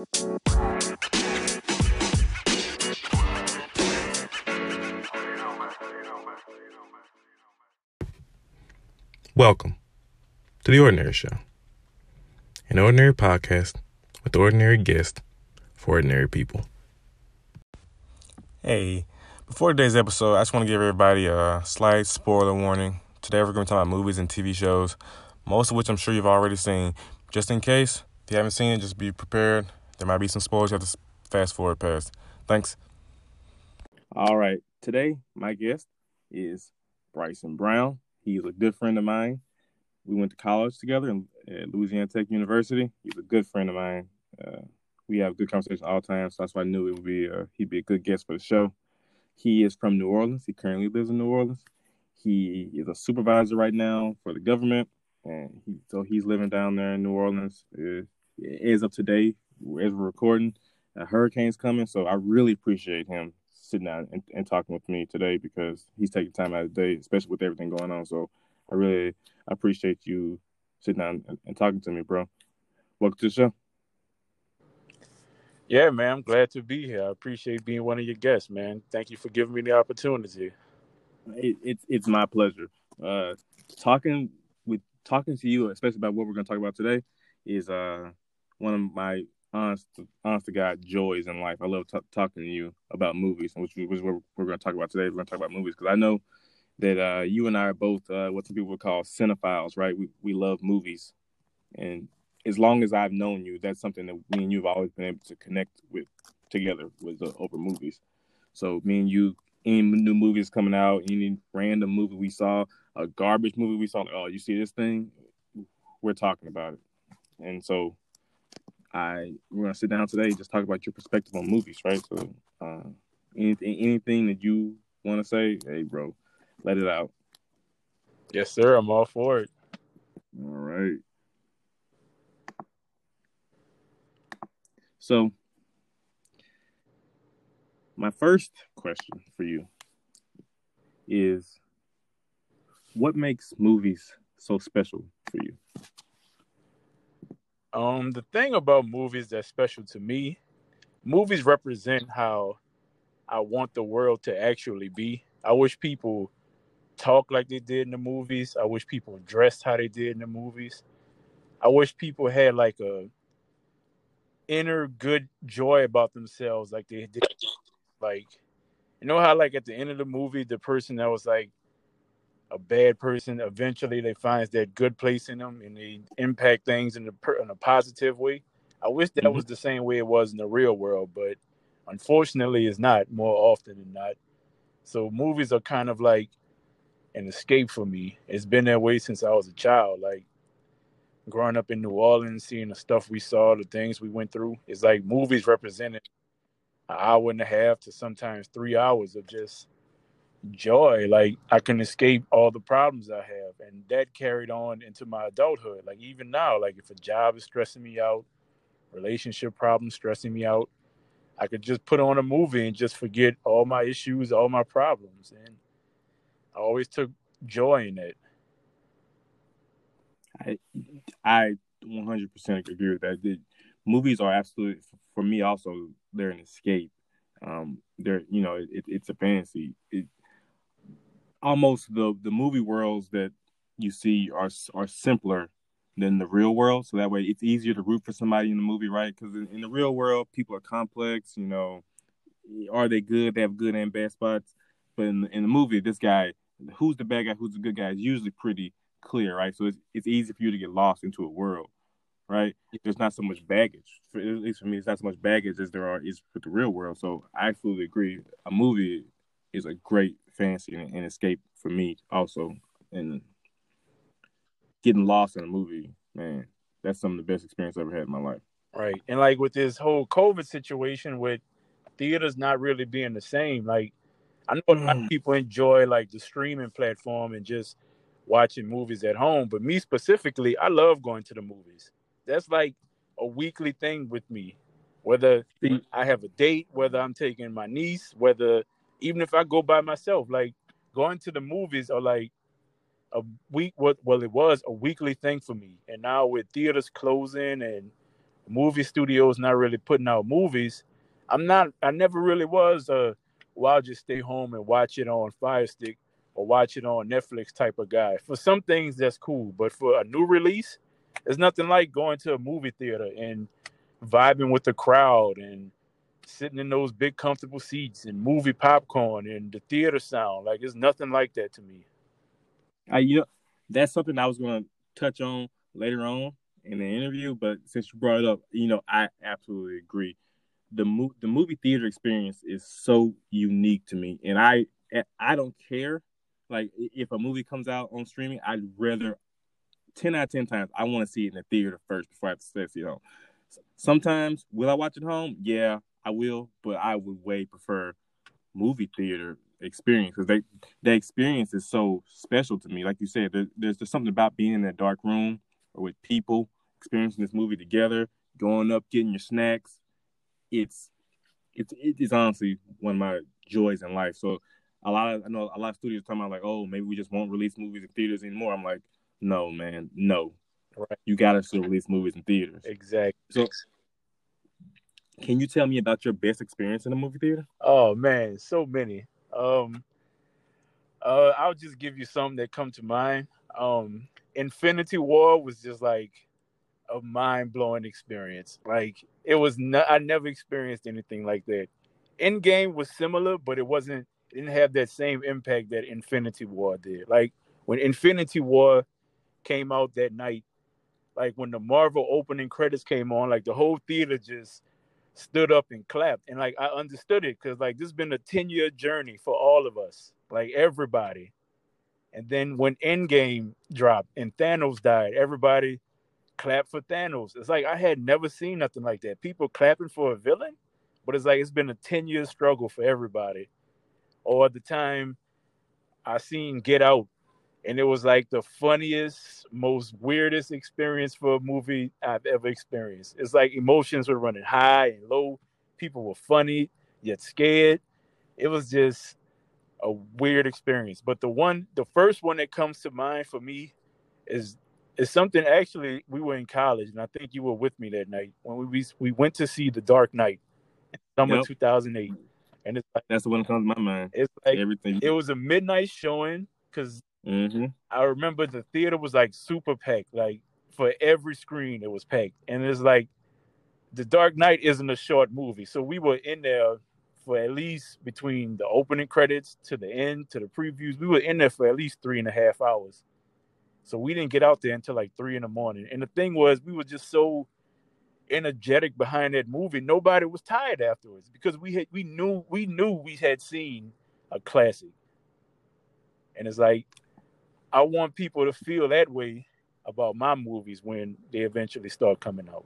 Welcome to The Ordinary Show, an ordinary podcast with ordinary guests for ordinary people. Hey, before today's episode, I just want to give everybody a slight spoiler warning. Today we're going to talk about movies and TV shows, most of which I'm sure you've already seen. Just in case, if you haven't seen it, just be prepared. There might be some spoilers you have to fast forward past. Thanks. All right. Today, my guest is Bryson Brown. He's a good friend of mine. We went to college together at Louisiana Tech University. He's a good friend of mine. Uh, we have good conversation all the time, so that's why I knew it would be uh, he'd be a good guest for the show. He is from New Orleans. He currently lives in New Orleans. He is a supervisor right now for the government, and he, so he's living down there in New Orleans. Uh, as of today, as we're recording, a hurricane's coming, so I really appreciate him sitting down and, and, talking with me today because he's taking time out of the day, especially with everything going on. So I really appreciate you sitting down and, and talking to me, bro. Welcome to the show. Yeah, man, I'm glad to be here. I appreciate being one of your guests, man. Thank you for giving me the opportunity. It, it's it's my pleasure. Uh, talking with talking to you, especially about what we're going to talk about today, is uh one of my honest, honest to God joys in life. I love t- talking to you about movies, which, which is what we're going to talk about today. We're going to talk about movies because I know that uh, you and I are both uh, what some people would call cinephiles, right? We we love movies, and as long as I've known you, that's something that me and you have always been able to connect with together with uh, over movies. So me and you, any new movies coming out, any random movie we saw, a garbage movie we saw, oh, you see this thing? We're talking about it, and so I we're gonna sit down today and just talk about your perspective on movies, right? So, uh, anything anything that you want to say, hey, bro, let it out. Yes, sir. I'm all for it. All right. So, my first question for you is what makes movies so special for you? Um, the thing about movies that's special to me, movies represent how I want the world to actually be. I wish people talk like they did in the movies. I wish people dressed how they did in the movies. I wish people had like a inner good joy about themselves like they did like you know how like at the end of the movie the person that was like a bad person, eventually they find that good place in them and they impact things in a, in a positive way. I wish that mm-hmm. was the same way it was in the real world, but unfortunately, it's not more often than not. So movies are kind of like an escape for me. It's been that way since I was a child. Like growing up in New Orleans, seeing the stuff we saw, the things we went through. It's like movies represented an hour and a half to sometimes three hours of just joy. Like I can escape all the problems I have. And that carried on into my adulthood. Like even now, like if a job is stressing me out, relationship problems stressing me out, I could just put on a movie and just forget all my issues, all my problems. And I always took joy in it. I I 100% agree with that. The movies are absolutely for me also they're an escape. Um, they're you know it, it's a fantasy. It, almost the the movie worlds that you see are are simpler than the real world. So that way, it's easier to root for somebody in the movie, right? Because in, in, the real world, people are complex. You know, are they good? They have good and bad spots. But in, in the movie, this guy, who's the bad guy, who's the good guy, is usually pretty clear, right? So it's it's easy for you to get lost into a world, right? There's not so much baggage. For, at least for me, it's not so much baggage as there are is for the real world. So I absolutely agree. A movie is a great fantasy and, and escape for me also. And getting lost in a movie, man, that's some of the best experience I've ever had in my life. Right. And like with this whole COVID situation with theaters not really being the same, like I know a lot of mm. people enjoy like the streaming platform and just watching movies at home, but me specifically, I love going to the movies. That's like a weekly thing with me. Whether I have a date, whether I'm taking my niece, whether even if I go by myself, like going to the movies are like a week what well it was a weekly thing for me. And now with theaters closing and movie studios not really putting out movies. I'm not. I never really was a. Well, I'll just stay home and watch it on Fire Stick or watch it on Netflix type of guy. For some things, that's cool, but for a new release, there's nothing like going to a movie theater and vibing with the crowd and sitting in those big comfortable seats and movie popcorn and the theater sound. Like it's nothing like that to me. I you know that's something I was going to touch on later on in the interview, but since you brought it up, you know I absolutely agree. The mo- the movie theater experience is so unique to me, and I I don't care like if a movie comes out on streaming, I'd rather ten out of ten times I want to see it in the theater first before I have to see it home. Sometimes will I watch it home? Yeah, I will, but I would way prefer movie theater experience because they that experience is so special to me. Like you said, there, there's just something about being in that dark room or with people experiencing this movie together, going up, getting your snacks. It's it's it is honestly one of my joys in life. So a lot of I know a lot of studios talking about like, oh, maybe we just won't release movies in theaters anymore. I'm like, no, man, no. Right. You gotta still release movies in theaters. Exactly. So can you tell me about your best experience in a movie theater? Oh man, so many. Um uh I'll just give you some that come to mind. Um Infinity War was just like a mind blowing experience. Like it was I never experienced anything like that. Endgame was similar, but it wasn't it didn't have that same impact that Infinity War did. Like when Infinity War came out that night, like when the Marvel opening credits came on, like the whole theater just stood up and clapped. And like I understood it because like this has been a 10 year journey for all of us, like everybody. And then when Endgame dropped and Thanos died, everybody clapped for Thanos. It's like I had never seen nothing like that. People clapping for a villain, but it's like it's been a 10 year struggle for everybody. Or the time I seen Get Out and it was like the funniest, most weirdest experience for a movie I've ever experienced. It's like emotions were running high and low. People were funny yet scared. It was just a weird experience. But the one, the first one that comes to mind for me is is something. Actually, we were in college, and I think you were with me that night when we we went to see The Dark Knight, summer yep. 2008. And it's like that's the one that comes to my mind. It's like everything. It was a midnight showing because Mm-hmm. I remember the theater was like super packed. Like for every screen, it was packed, and it's like the Dark Knight isn't a short movie, so we were in there for at least between the opening credits to the end to the previews. We were in there for at least three and a half hours. So we didn't get out there until like three in the morning. And the thing was, we were just so energetic behind that movie. Nobody was tired afterwards because we had we knew we knew we had seen a classic. And it's like I want people to feel that way about my movies when they eventually start coming out.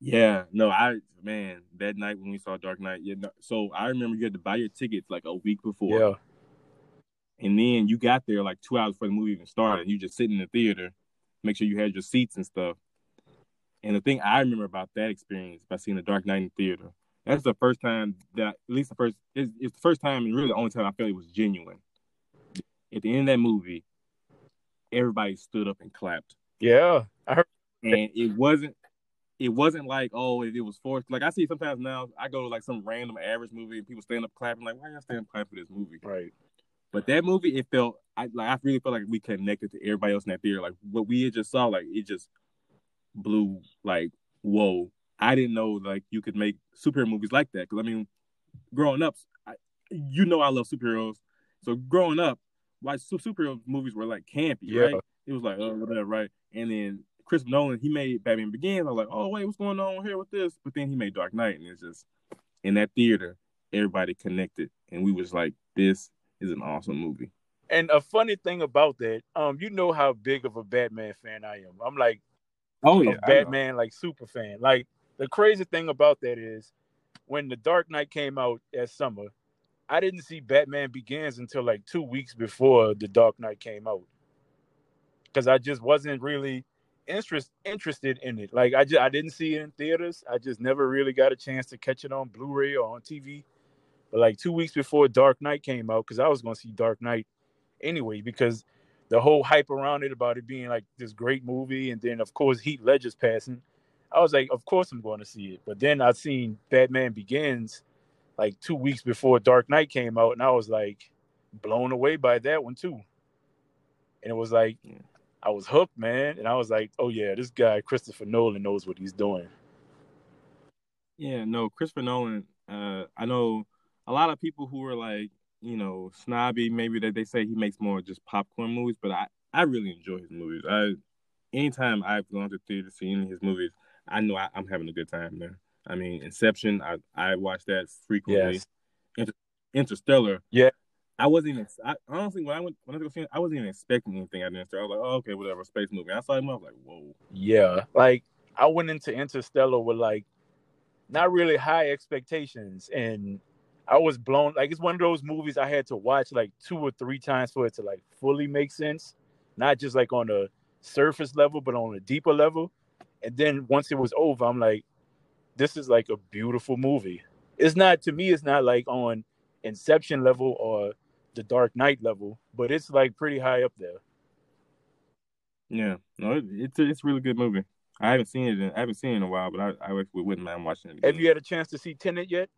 Yeah, no, I man, that night when we saw Dark Knight, yeah, no, so I remember you had to buy your tickets like a week before. Yeah. And then you got there like two hours before the movie even started. You just sit in the theater, make sure you had your seats and stuff. And the thing I remember about that experience by seeing the Dark Knight in the theater, that's the first time that at least the first it's, it's the first time and really the only time I felt it was genuine at the end of that movie, everybody stood up and clapped. Yeah, I heard. And it wasn't, it wasn't like oh, it, it was forced. Like I see sometimes now, I go to like some random average movie and people stand up clapping. Like, why are y'all stand up clapping for this movie? Right. But that movie, it felt I like I really felt like we connected to everybody else in that theater. Like what we had just saw, like it just blew like whoa. I didn't know like you could make superhero movies like that. Because I mean, growing up, I, you know I love superheroes. So growing up, like superhero movies were like campy, yeah. right? It was like, oh, whatever, right? And then Chris Nolan, he made Batman Begins. I was like, oh wait, what's going on here with this? But then he made Dark Knight, and it's just in that theater, everybody connected, and we was like, this is an awesome movie. And a funny thing about that, um, you know how big of a Batman fan I am. I'm like, oh yeah, Batman like super fan. Like the crazy thing about that is, when the Dark Knight came out that summer, I didn't see Batman Begins until like two weeks before The Dark Knight came out, because I just wasn't really interest interested in it. Like I just I didn't see it in theaters. I just never really got a chance to catch it on Blu-ray or on TV. But like two weeks before Dark Knight came out, because I was gonna see Dark Knight anyway, because the whole hype around it about it being like this great movie, and then of course Heath Ledger's passing. I was like, of course I'm going to see it. But then I seen Batman Begins like two weeks before Dark Knight came out, and I was like blown away by that one too. And it was like I was hooked, man. And I was like, oh yeah, this guy Christopher Nolan knows what he's doing. Yeah, no, Christopher Nolan. Uh, I know a lot of people who are like, you know, snobby. Maybe that they say he makes more just popcorn movies, but I, I really enjoy his movies. I, anytime I've gone to theater to see any of his movies, I know I, am having a good time there. I mean, Inception, I I watch that frequently. Yes. Inter- Interstellar, Yeah. I wasn't even. I, honestly, when I went when I was going I wasn't even expecting anything out of Interstellar. I was like, oh, okay, whatever, space movie. I saw him, I was like, whoa. Yeah. Like I went into Interstellar with like not really high expectations and I was blown like it's one of those movies I had to watch like two or three times for it to like fully make sense. Not just like on a surface level, but on a deeper level. And then once it was over, I'm like, this is like a beautiful movie. It's not to me, it's not like on Inception level or the Dark Knight level, but it's like pretty high up there. Yeah, no, it, it's a, it's a really good movie. I haven't seen it. In, I haven't seen it in a while, but I I wouldn't mind watching it. Again. Have you had a chance to see Tenet yet?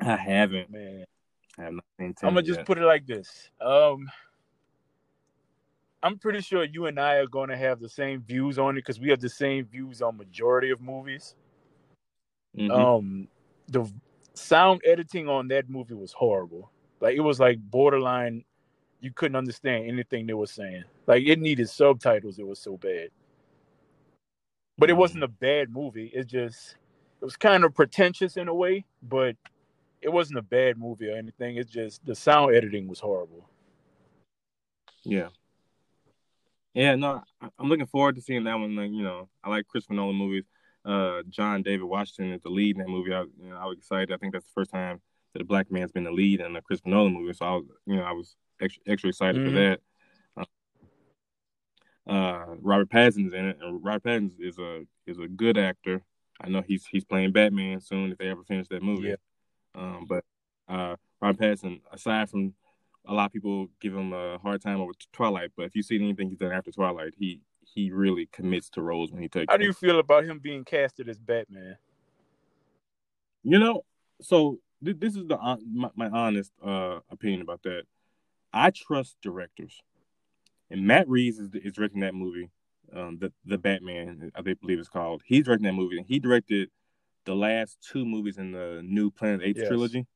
I haven't. Man, I have not seen. I'm gonna just yet. put it like this. Um, I'm pretty sure you and I are going to have the same views on it because we have the same views on majority of movies. Mhm. Um, the sound editing on that movie was horrible. Like it was like borderline. You couldn't understand anything they were saying. Like it needed subtitles. It was so bad. But it wasn't a bad movie. It just it was kind of pretentious in a way, but it wasn't a bad movie or anything. It's just the sound editing was horrible. Yeah. Yeah, no, I'm looking forward to seeing that one. Like, you know, I like Christopher Nolan movies. Uh, John David Washington is the lead in that movie. I, you know, I was excited. I think that's the first time that a black man's been the lead in a Christopher Nolan movie. So I was, you know, I was extra, extra excited Mhm. for that. Uh, uh, Robert Pattinson's in it, and Robert Pattinson is a is a good actor. I know he's he's playing Batman soon if they ever finish that movie. Yeah. Um, but uh, Robert Pattinson, aside from a lot of people give him a hard time over Twilight, but if you see anything he's done after Twilight, he he really commits to roles when he takes. How do them. you feel about him being casted as Batman? You know, so th- this is the hon- my, my honest uh, opinion about that. I trust directors, and Matt Reeves is, is directing that movie, um, the the Batman, I believe it's called. He's directing that movie, and he directed the last two movies in the new Planet Eight Yes. trilogy.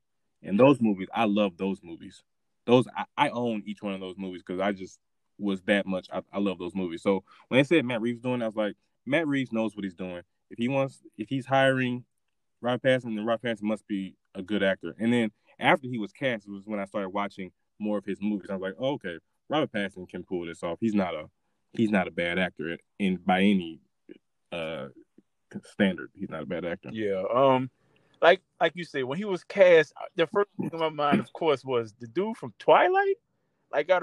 And those movies, I love those movies. Those I, I own each one of those movies because I just was that much. I, I love those movies. So when they said Matt Reeves doing, I was like, Matt Reeves knows what he's doing. If he wants, if he's hiring Robert Pattinson, then Robert Pattinson must be a good actor. And then after he was cast, was when I started watching more of his movies. I was like, oh, okay, Robert Pattinson can pull this off. He's not a he's not a bad actor in by any uh standard. He's not a bad actor. Yeah. Um, like like you said, when he was cast, the first thing in my mind, of course, was the dude from Twilight. Like, I,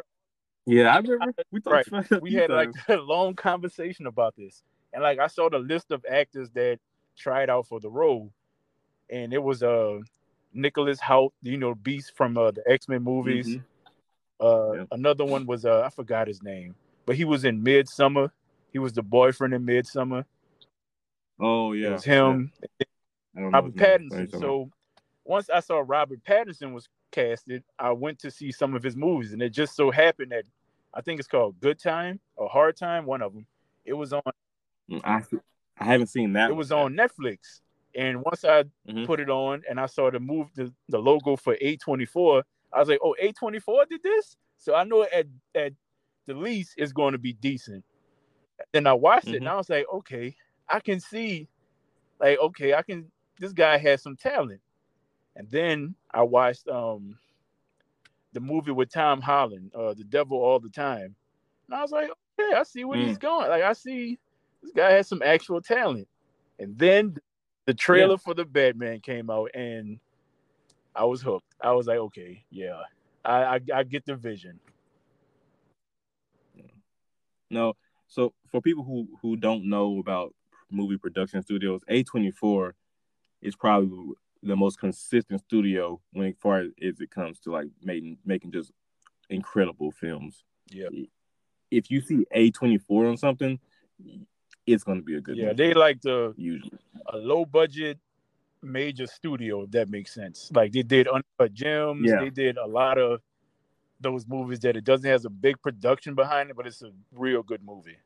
Yeah, I remember we Right. we had like a long conversation about this, and like I saw the list of actors that tried out for the role, and it was uh Nicholas Hoult, you know, Beast from uh, the X Men movies. Mhm. Uh, Yep. another one was uh, I forgot his name, but he was in Midsommar. He was the boyfriend in Midsommar. Oh yeah, it was him. Know Robert. Pattinson. So once I saw Robert Pattinson was casted, I went to see some of his movies, and it just so happened that I think it's called Good Time or Hard Time, one of them. It was on. I I haven't seen that. It was yet. on Netflix, and once I Mhm. put it on and I saw the move the, the logo for A24, I was like, "Oh, A24 did this," so I know at at the least it's going to be decent. Then I watched it, and Mhm. I was like, "Okay, I can see, like, okay, I can. This guy has some talent." And then I watched um the movie with Tom Holland, uh, The Devil All the Time, and I was like, "Okay, I see where Mm. he's going. Like, I see this guy has some actual talent." And then the trailer for the Batman came out, and I was hooked. I was like, "Okay, yeah, I I, I get the vision." No. So for people who who don't know about movie production studios, A24 is probably the most consistent studio when as far as it comes to like making making just incredible films. Yeah. If you see A twenty four on something, it's going to be a good. Yeah, movie, they like the usually. a low budget major studio. If that makes sense. Like they did Uncut Gems. Yeah. They did a lot of those movies that it doesn't has a big production behind it, but it's a real good movie.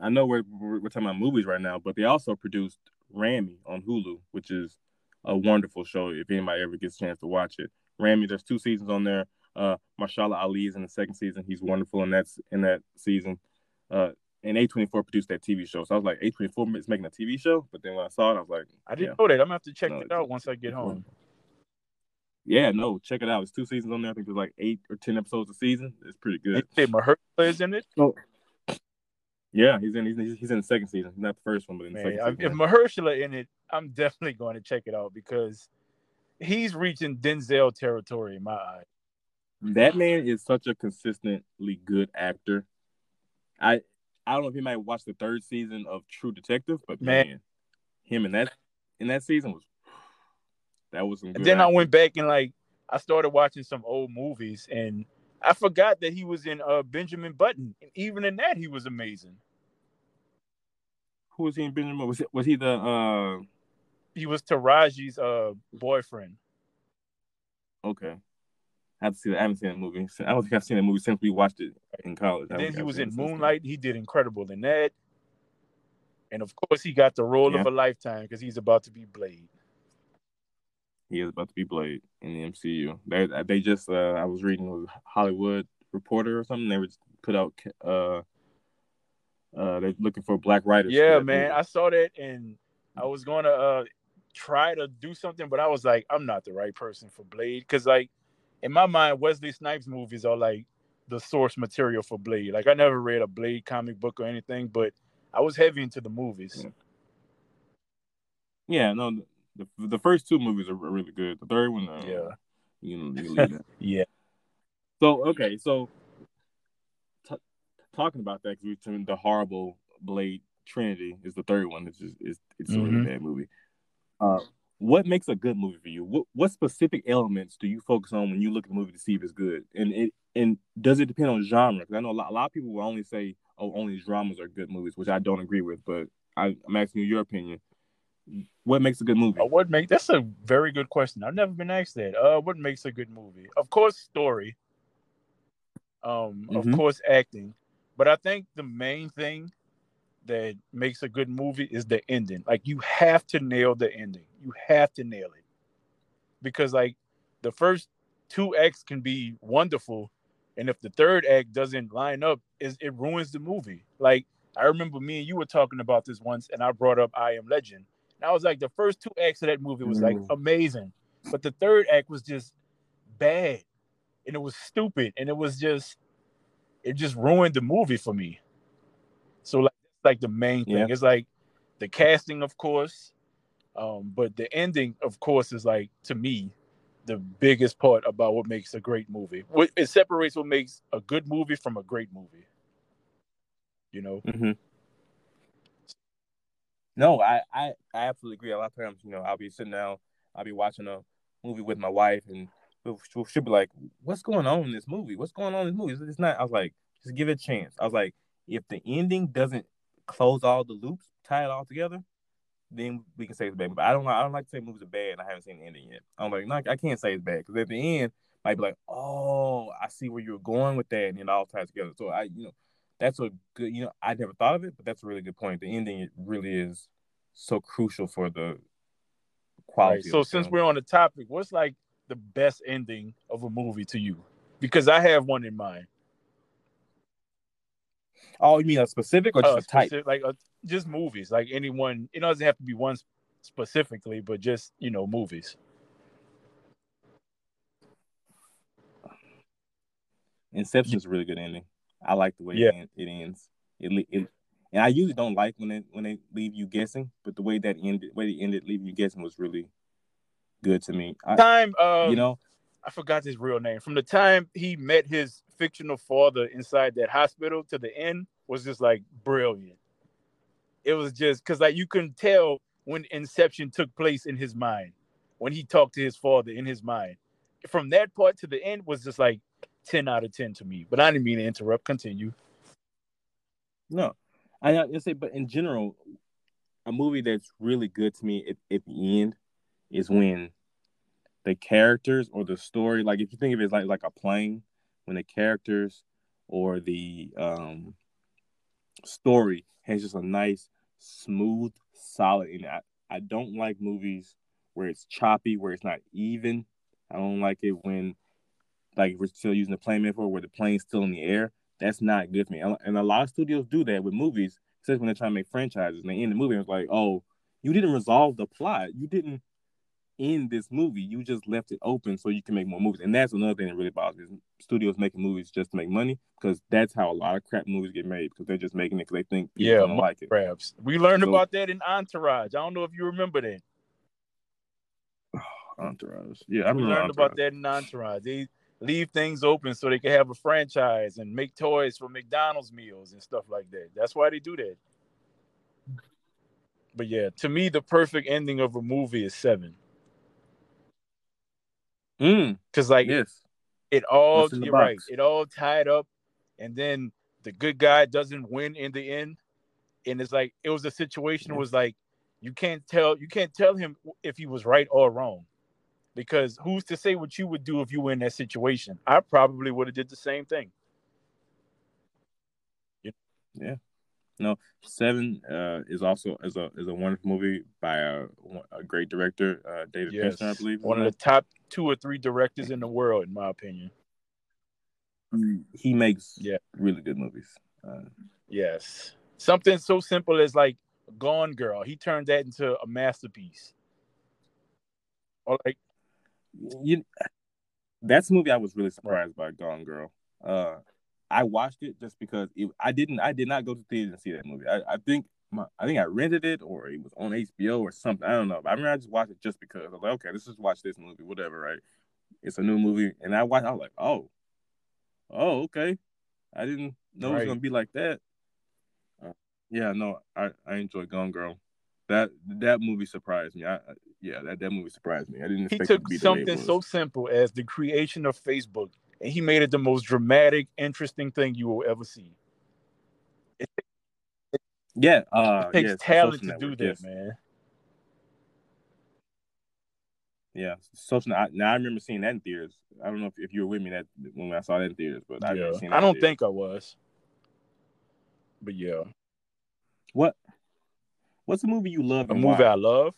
I know we're, we're talking about movies right now, but they also produced Ramy on Hulu, which is a wonderful show. If anybody ever gets a chance to watch it, Ramy, there's two seasons on there. Uh, Mahershala Ali is in the second season. He's wonderful in that in that season. Uh, and A24 produced that TV show, so I was like, A24 is making a TV show. But then when I saw it, I was like, I didn't yeah. know that. I'm gonna have to check No, it out once I get home. Yeah, no, check it out. It's two seasons on there. I think there's like eight or ten episodes a season. It's pretty They good. say Mahershala is in it. Yeah, he's in. He's, he's in the second season, not the first one, but in the Man, second I, season. if Mahershala in it, I'm definitely going to check it out because he's reaching Denzel territory in my eye. That man is such a consistently good actor. I I don't know if you might watch the third season of True Detective, but Man. man, him in that in that season was that was some good. And then I went back and like I started watching some old movies and I forgot that he was in uh Benjamin Button. And even in that he was amazing. Who was he in Benjamin? Was it was he the uh He was Taraji's uh boyfriend. okay. I have to see that. I haven't seen that movie. I don't think I've seen that movie since we watched it in college. I And don't then he was in it since then. Moonlight. He did incredible in that. And of course he got the role Yeah. of a lifetime because he's about to be Blade. He is about to be Blade in the MCU. They they just uh I was reading it was Hollywood Reporter or something. They were just put out uh uh they're looking for black writers. Yeah, man. movie. I saw that and I was gonna uh try to do something, but I was like, I'm not the right person for Blade. Cause like in my mind, Wesley Snipes movies are like the source material for Blade. Like I never read a Blade comic book or anything, but I was heavy into the movies. Yeah. Yeah, no, the the first two movies are really good. The third one, uh, Yeah. you know, you leave that. Yeah. So okay, so t- talking about that, because we turned the horrible Blade Trinity is the third one. It's just it's it's a Mhm. really bad movie. Uh, what makes a good movie for you? What what specific elements do you focus on when you look at the movie to see if it's good? And it and does it depend on genre? Because I know a lot, a lot of people will only say, "Oh, only dramas are good movies," which I don't agree with. But I, I'm asking you your opinion. What makes a good movie? Uh, what make that's a very good question. I've never been asked that. Uh what makes a good movie? Of course, story. Um, Mhm. of course, acting. But I think the main thing that makes a good movie is the ending. Like you have to nail the ending. You have to nail it. Because like the first two acts can be wonderful. And if the third act doesn't line up, is it ruins the movie. Like I remember me and you were talking about this once, and I brought up I Am Legend. And I was like, the first two acts of that movie was like Mm. amazing, but the third act was just bad, and it was stupid, and it was just, it just ruined the movie for me. So like, that's like the main thing. Yeah. It's like the casting, of course, um, but the ending, of course, is like to me the biggest part about what makes a great movie. What it separates what makes a good movie from a great movie. You know, Mm-hmm. No, I, I, I absolutely agree. A lot of times, you know, I'll be sitting down, I'll be watching a movie with my wife, and she'll, be like, "What's going on in this movie? What's going on in this movie?" It's, it's not. I was like, just give it a chance. I was like, if the ending doesn't close all the loops, tie it all together, then we can say it's bad. But I don't, I don't like to say movies are bad. And I haven't seen the ending yet. I'm like, no, I can't say it's bad because at the end, I'd be like, oh, I see where you're going with that, and it all ties together. So I, you know, that's a good, you know, I never thought of it, but that's a really good point. The ending it really is so crucial for the quality. right? So since film. we're on the topic, what's like the best ending of a movie to you? Because I have one in mind. oh, you mean a specific or just Uh, a type? specific- like uh, just movies, like anyone. It doesn't have to be one specifically, but just you know, movies. Inception's a really good ending. I like the way Yeah. it, it ends. It, it and I usually don't like when they when they leave you guessing, but the way that ended, way they ended, leaving you guessing was really good to me. I, Time, um, you know, I forgot his real name. From the time he met his fictional father inside that hospital to the end was just like brilliant. It was just because like you couldn't tell when Inception took place in his mind, when he talked to his father in his mind. From that part to the end was just like ten out of ten to me. But I didn't mean to interrupt. Continue. No, I I say, but in general, a movie that's really good to me at, at the end is when the characters or the story, like if you think of it as like like a plane, when the characters or the um story has just a nice, smooth, solid. And I, I don't like movies where it's choppy, where it's not even. I don't like it when, like, we're still using the plane metaphor where the plane's still in the air. That's not good for me. And a lot of studios do that with movies, especially when they're trying to make franchises. And they end the movie and it's like, oh, you didn't resolve the plot. You didn't end this movie. You just left it open so you can make more movies. And that's another thing that really bothers me. Studios making movies just to make money because that's how a lot of crap movies get made because they're just making it because they think people Yeah, don't like it. Perhaps we learned So- about that in Entourage. I don't know if you remember that. Entourage. Yeah, I We remember learned about that in Entourage. They leave things open so they can have a franchise and make toys for McDonald's meals and stuff like that. That's why they do that. But yeah, to me, the perfect ending of a movie is seven. Mm, Cause like yes. it all What's in the you're right, it all tied up, and then the good guy doesn't win in the end. And it's like it was a situation Yeah. was like you can't tell you can't tell him if he was right or wrong. Because who's to say what you would do if you were in that situation? I probably would have did the same thing. Yeah. No, Seven uh, is also is a is a wonderful movie by a, a great director, uh, David Yes. Fincher, I believe. One of the top two or three directors in the world, in my opinion. he makes Yeah. really good movies. Uh, Yes. Something so simple as like Gone Girl. He turned that into a masterpiece. Or like you, that's a movie I was really surprised by. Gone Girl. Uh, I watched it just because it, I didn't. I did not go to theater and see that movie. I, I think my, I think I rented it or it was on HBO or something. I don't know. But I remember I just watched it just because I was like, okay, let's just watch this movie, whatever. Right? It's a new movie, and I watched. I was like, oh, oh, okay. I didn't know it was gonna be like that. Uh, yeah, no, I I enjoyed Gone Girl. That that movie surprised me. I yeah, that, that movie surprised me. I didn't he expect it to took be the way it something so simple as the creation of Facebook and he made it the most dramatic, interesting thing you will ever see. Yeah, uh, It takes yes, talent to Social do Network, that, yes. man. Yeah, social. I, now I remember seeing that in theaters. I don't know if, if you were with me that when I saw that in theaters, but I Yeah. remember seeing. That I don't think I was. But yeah. what. What's a movie you love? A movie why? I love.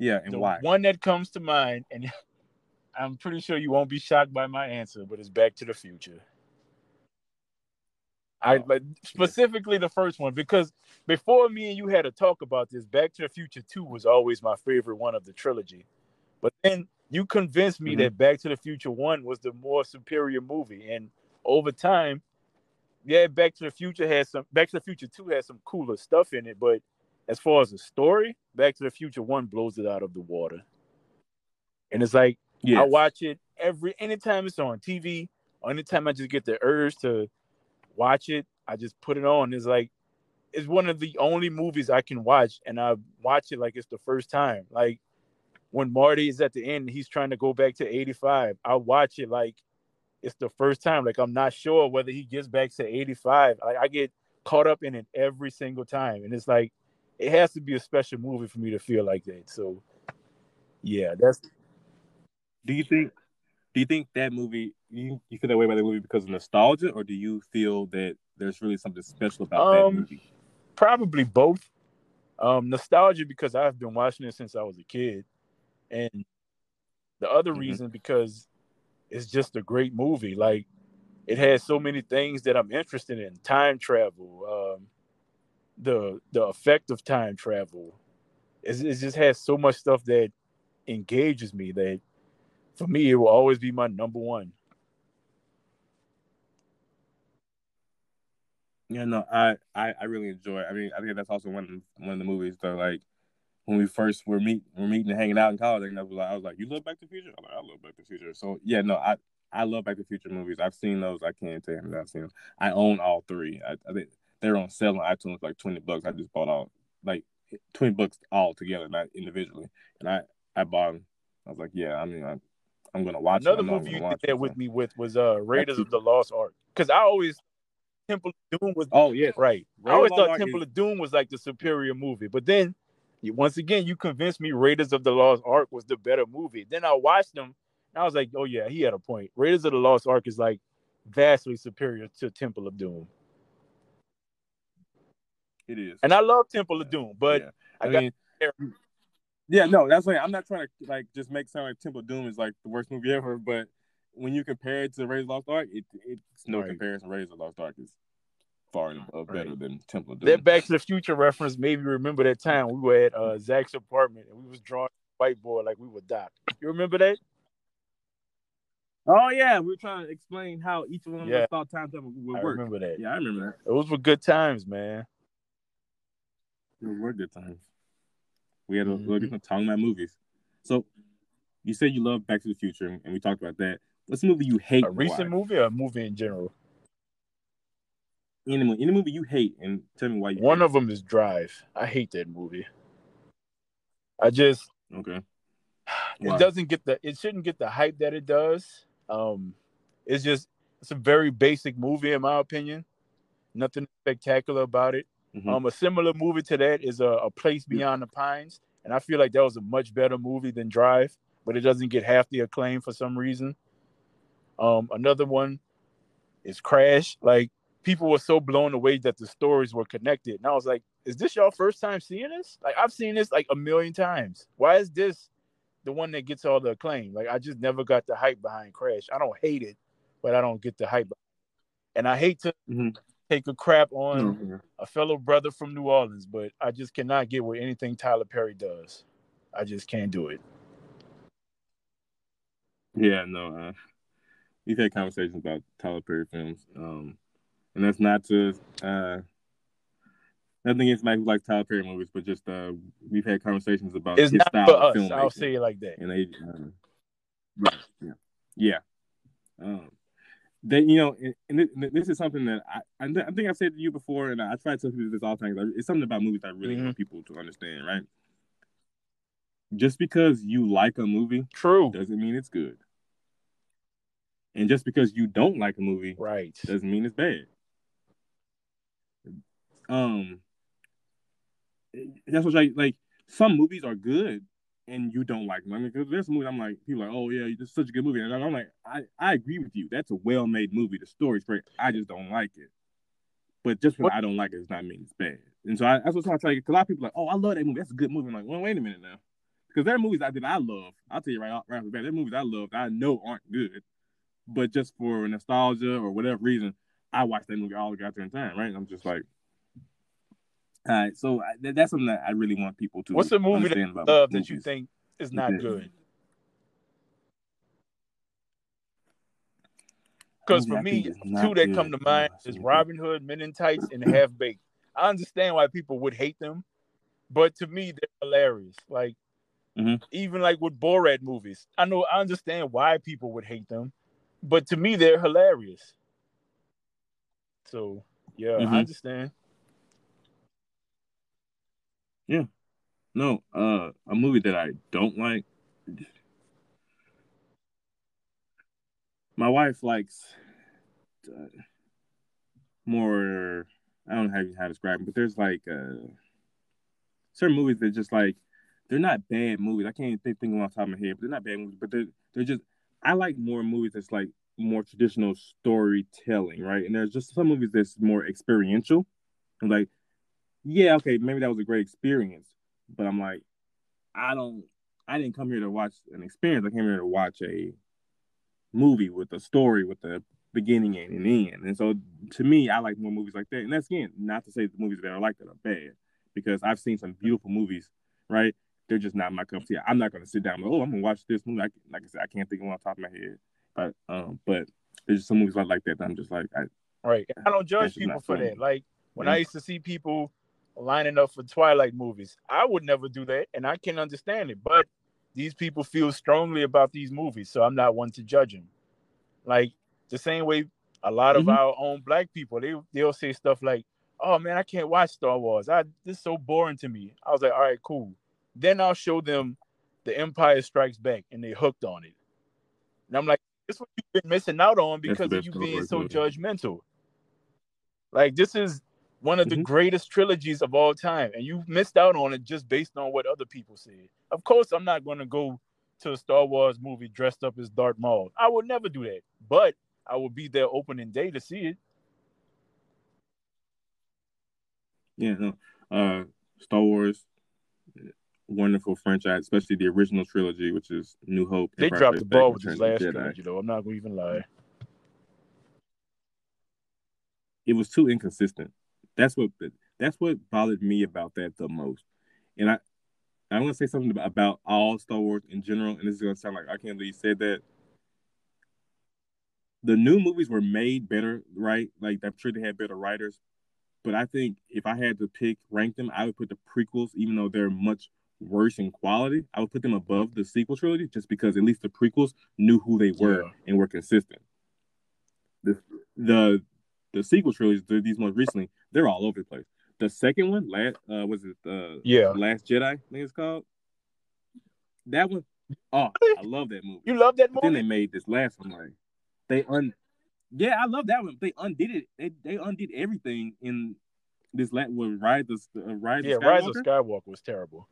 Yeah, and the why? one that comes to mind, and I'm pretty sure you won't be shocked by my answer, but it's Back to the Future. I Oh, but specifically the first one because before me and you had to talk about this, Back to the Future 2 was always my favorite one of the trilogy. But then you convinced me Mhm. that Back to the Future 1 was the more superior movie. And over time, yeah, Back to the Future has some Back to the Future 2 has some cooler stuff in it, but as far as the story, Back to the Future 1 blows it out of the water. And it's like I watch it every anytime it's on TV, or anytime I just get the urge to watch it, I just put it on. It's like it's one of the only movies I can watch, and I watch it like it's the first time. Like when Marty is at the end, he's trying to go back to 85. I watch it like it's the first time. Like I'm not sure whether he gets back to 85. Like I get caught up in it every single time. And it's like it has to be a special movie for me to feel like that. So yeah, that's Do you think? Do you think that movie? You, you feel that way about the movie because of nostalgia, or do you feel that there's really something special about that Um, movie? probably both. Um, nostalgia because I've been watching it since I was a kid, and the other Mhm. reason because it's just a great movie. Like it has so many things that I'm interested in: time travel, um, the the effect of time travel. It's, it just has so much stuff that engages me that for me it will always be my number one. Yeah, no, I, I, I really enjoy. It. I mean, I think that's also one of one of the movies though. Like when we first were meet, we're meeting and hanging out in college, and I was like, I was like, you love Back to the Future? I'm like, I love Back to the Future. So yeah, no, I, I love Back to the Future movies. I've seen those. I can't tell you I've seen. Them. I own all three. I, I think they're on sale on iTunes like twenty bucks. I just bought all like twenty bucks all together, not individually, and I, I bought them. I was like, yeah, I mean, I, I'm gonna watch Another it. I know I'm movie you did that with me with was uh Raiders of the Lost Ark. Because I always Temple of Doom was Oh yeah, right. I always thought Ark Temple is- of Doom was like the superior movie, but then once again you convinced me Raiders of the Lost Ark was the better movie. Then I watched them and I was like, oh yeah, he had a point. Raiders of the Lost Ark is like vastly superior to Temple of Doom, It is. and I love Temple of Doom, but yeah. I I, got mean, yeah, no, that's like I'm not trying to like just make sound like Temple of Doom is like the worst movie ever, but when you compare it to Raiders of the Lost Ark, it, it's no Right. comparison. Raiders of the Lost Ark is far above better than Temple of Doom. that Back to the Future reference made me remember that time we were at uh, Zach's apartment and we was drawing whiteboard like we were Doc. You remember that? oh yeah, we were trying to explain how each one of Yeah. us thought time travel would I work. remember that. Yeah, I remember that. Those were good times, man. Those were good times. We had a Mhm. little bit talking about movies. So you said you love Back to the Future, and we talked about that. What's a movie you hate? A recent why? movie or a movie in general? Any, any movie you hate, and tell me why you. One hate of them is Drive. I hate that movie. I just. Okay. it doesn't get the it shouldn't get the hype that it does. Um it's just it's a very basic movie in my opinion. Nothing spectacular about it. Mhm. Um a similar movie to that is a, a Place Beyond the Pines. And I feel like that was a much better movie than Drive, but it doesn't get half the acclaim for some reason. Um another one is Crash. Like people were so blown away that the stories were connected. And I was like, is this y'all first time seeing this? Like I've seen this like a million times. Why is this the one that gets all the acclaim? Like I just never got the hype behind Crash. I don't hate it, but I don't get the hype. And I hate to Mhm. Take a crap on Mhm. a fellow brother from New Orleans, but I just cannot get with anything Tyler Perry does. I just can't do it. Yeah, no. Uh, we've had conversations about Tyler Perry films, um, and that's not to uh, nothing against Mike who likes Tyler Perry movies, but just uh, we've had conversations about It's his not style for of filmmaking. I'll say it like that. and they uh, right yeah yeah um they you know and, and this is something that I, I think I've said to you before and I try to tell people this all the time it's something about movies I really Mhm. want people to understand right just because you like a movie True. doesn't mean it's good and just because you don't like a movie Right. doesn't mean it's bad. Um, that's what I like. Some movies are good, and you don't like them. I mean, because there's movies I'm like, people are like, oh yeah, this is such a good movie, and I'm like, I, I agree with you. That's a well made movie. The story's great. I just don't like it. But just What- I don't like it, does not mean it's bad. And so I, that's what I'm trying to tell you. Because a lot of people are like, oh, I love that movie. That's a good movie. I'm like, well, wait a minute now. Because there are movies I did I love. I'll tell you right off, right off the bat, there are movies I love that I know aren't good, but just for nostalgia or whatever reason, I watch that movie all the goddamn time, right? I'm just like, all right. So I, that, that's something that I really want people to. What's a movie that about Love that you think is not Okay. good? Because for me, think is not two that come to mind Oh, is Robin Hood, Men in Tights, and Half Baked. I understand why people would hate them, but to me, they're hilarious. Like Mhm. even like with Borat movies, I know I understand why people would hate them, but to me, they're hilarious. So yeah, Mhm. I understand. No, uh, a movie that I don't like. My wife likes uh, more. I don't know how, to describe them, but there's like uh, certain movies that just like they're not bad movies. I can't even think, think off the top of my head, but they're not bad movies. But they're they're just. I like more movies that's like more traditional storytelling, right? And there's just some movies that's more experiential. Like, yeah, okay, maybe that was a great experience, but I'm like, I don't. I didn't come here to watch an experience. I came here to watch a movie with a story with a beginning and an end. And so to me, I like more movies like that. And that's again not to say the movies that are like that are bad, because I've seen some beautiful movies, right? They're just not my cup of tea. I'm not gonna sit down and oh, I'm gonna watch this movie. I, like I said, I can't think of one off the top of my head. But um, but there's just some movies like that that I'm just like, I, Right. I don't judge people for funny. that. Like when Yeah. I used to see people lining up for Twilight movies, I would never do that, and I can understand it. But these people feel strongly about these movies, so I'm not one to judge them. Like the same way a lot of Mhm. our own black people, they they'll say stuff like, "Oh man, I can't watch Star Wars. I this is so boring to me." I was like, "All right, cool." Then I'll show them The Empire Strikes Back, and they hooked on it. And I'm like, this is what you've been missing out on because of you being so judgmental. Like this is one of the Mhm. greatest trilogies of all time, and you missed out on it just based on what other people said. Of course, I'm not going to go to a Star Wars movie dressed up as Darth Maul. I would never do that, but I will be there opening day to see it. Yeah, no. Uh, Star Wars, wonderful franchise, especially the original trilogy, which is New Hope. They dropped the ball with this last Jedi. trilogy, though. I'm not going to even lie. It was too inconsistent. That's what that's what bothered me about that the most. And I I want to say something about, about all Star Wars in general, and this is gonna sound like I can't believe you said that. The new movies were made better, right? Like I'm sure they had better writers, but I think if I had to pick rank them, I would put the prequels, even though they're much worse in quality, I would put them above the sequel trilogy, just because at least the prequels knew who they were Yeah. and were consistent. The the the sequel trilogies, the- these most recently, they're all over the place. The second one, last uh, was it uh, Yeah. Last Jedi? I think it's called. That one, oh, I love that movie. You love that But then they made this last one like they un. Yeah, I love that one. They undid it. They they undid everything in this last one. Rise of uh, Rise Yeah, of Rise of. Skywalker was terrible.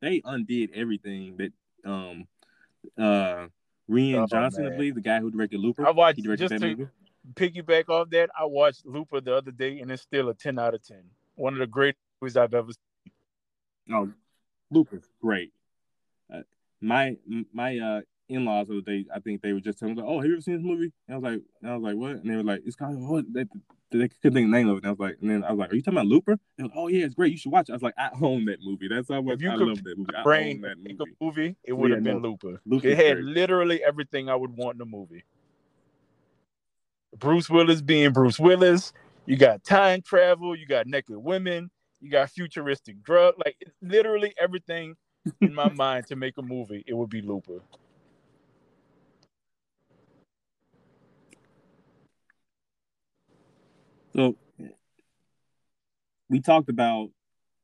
They undid everything that um uh Rian Oh, Johnson, I believe, the guy who directed Looper. I watched he directed just that to movie. piggyback off that. I watched Looper the other day, and it's still a ten out of ten. One of the greatest movies I've ever seen. Oh, Looper's great. Uh, my my uh in laws the other day, I think they were just telling me, "Oh, have you ever seen this movie?" And I was like, and I was like, "What?" And they were like, "It's called what?" They, they couldn't think of the name of it. And I was like, and then I was like, "Are you talking about Looper?" They were like, "Oh yeah, it's great. You should watch it." I was like, "I own that movie. That's how much If you I love that movie. I own that make movie." a movie, it would yeah, have been no, Looper. Looper's It had literally everything I would want in a movie. Bruce Willis being Bruce Willis. You got time travel. You got naked women. You got futuristic drug. Like literally everything in my mind to make a movie. It would be Looper. So we talked about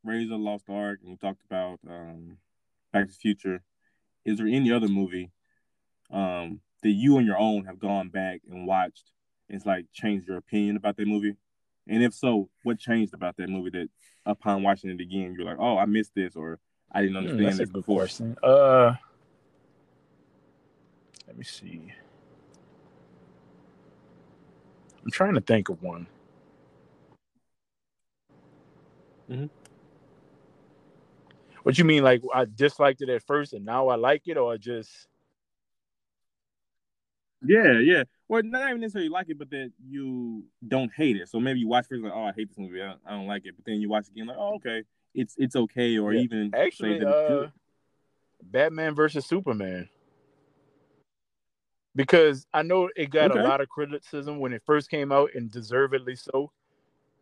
the Lost Ark, and we talked about um, Back to the Future. Is there any other movie um, that you on your own have gone back and watched? And it's like changed your opinion about that movie, and if so, what changed about that movie that upon watching it again, you're like, oh, I missed this, or I didn't Hmm, understand a this before. question. Uh, let me see. I'm trying to think of one. Mhm. What you mean? Like I disliked it at first, and now I like it, or just Yeah, yeah. Well, not even necessarily like it, but that you don't hate it. So maybe you watch first like, oh, I hate this movie. I don't, I don't like it. But then you watch again, like, oh, okay, it's it's okay, or Yeah. even actually say that uh. Batman versus Superman? Because I know it got Okay. a lot of criticism when it first came out, and deservedly so.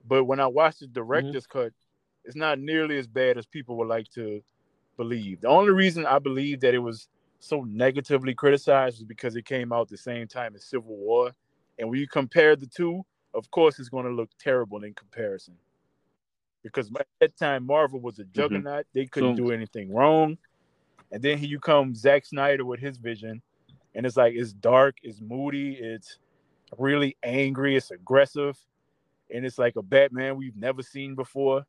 But when I watched the director's cut, it's not nearly as bad as people would like to believe. The only reason I believe that it was so negatively criticized was because it came out the same time as Civil War. And when you compare the two, of course, it's going to look terrible in comparison. Because at that time, Marvel was a mm-hmm. juggernaut. They couldn't So- do anything wrong. And then here you come Zack Snyder with his vision. And it's like, it's dark, it's moody, it's really angry, it's aggressive. And it's like a Batman we've never seen before.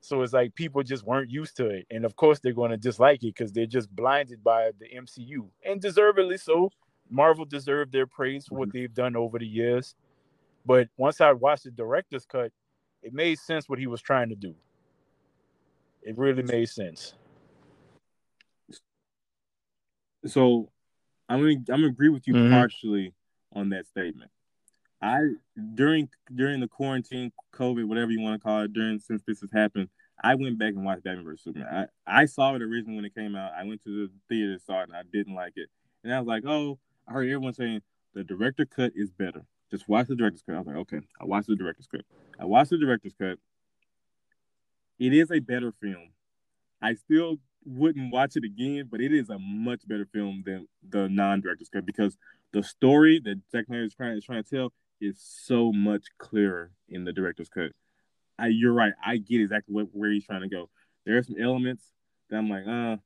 So it's like people just weren't used to it. And of course, they're going to dislike it because they're just blinded by the MCU. And deservedly so. Marvel deserved their praise for what they've done over the years. But once I watched the director's cut, it made sense what he was trying to do. It really made sense. So I'm gonna, I'm gonna agree with you Mhm. partially on that statement. I during during the quarantine, COVID, whatever you want to call it, during since this has happened, I went back and watched Batman vs Superman. I, I saw it originally when it came out. I went to the theater saw it, and I didn't like it. And I was like, oh, I heard everyone saying the director cut is better. Just watch the director's cut. I was like, okay, I watched the director's cut. I watched the director's cut. It is a better film. I still wouldn't watch it again, but it is a much better film than the non-director's cut because the story that Zack Snyder is trying, is trying to tell is so much clearer in the director's cut. I, you're right. I get exactly what, where he's trying to go. There are some elements that I'm like, uh,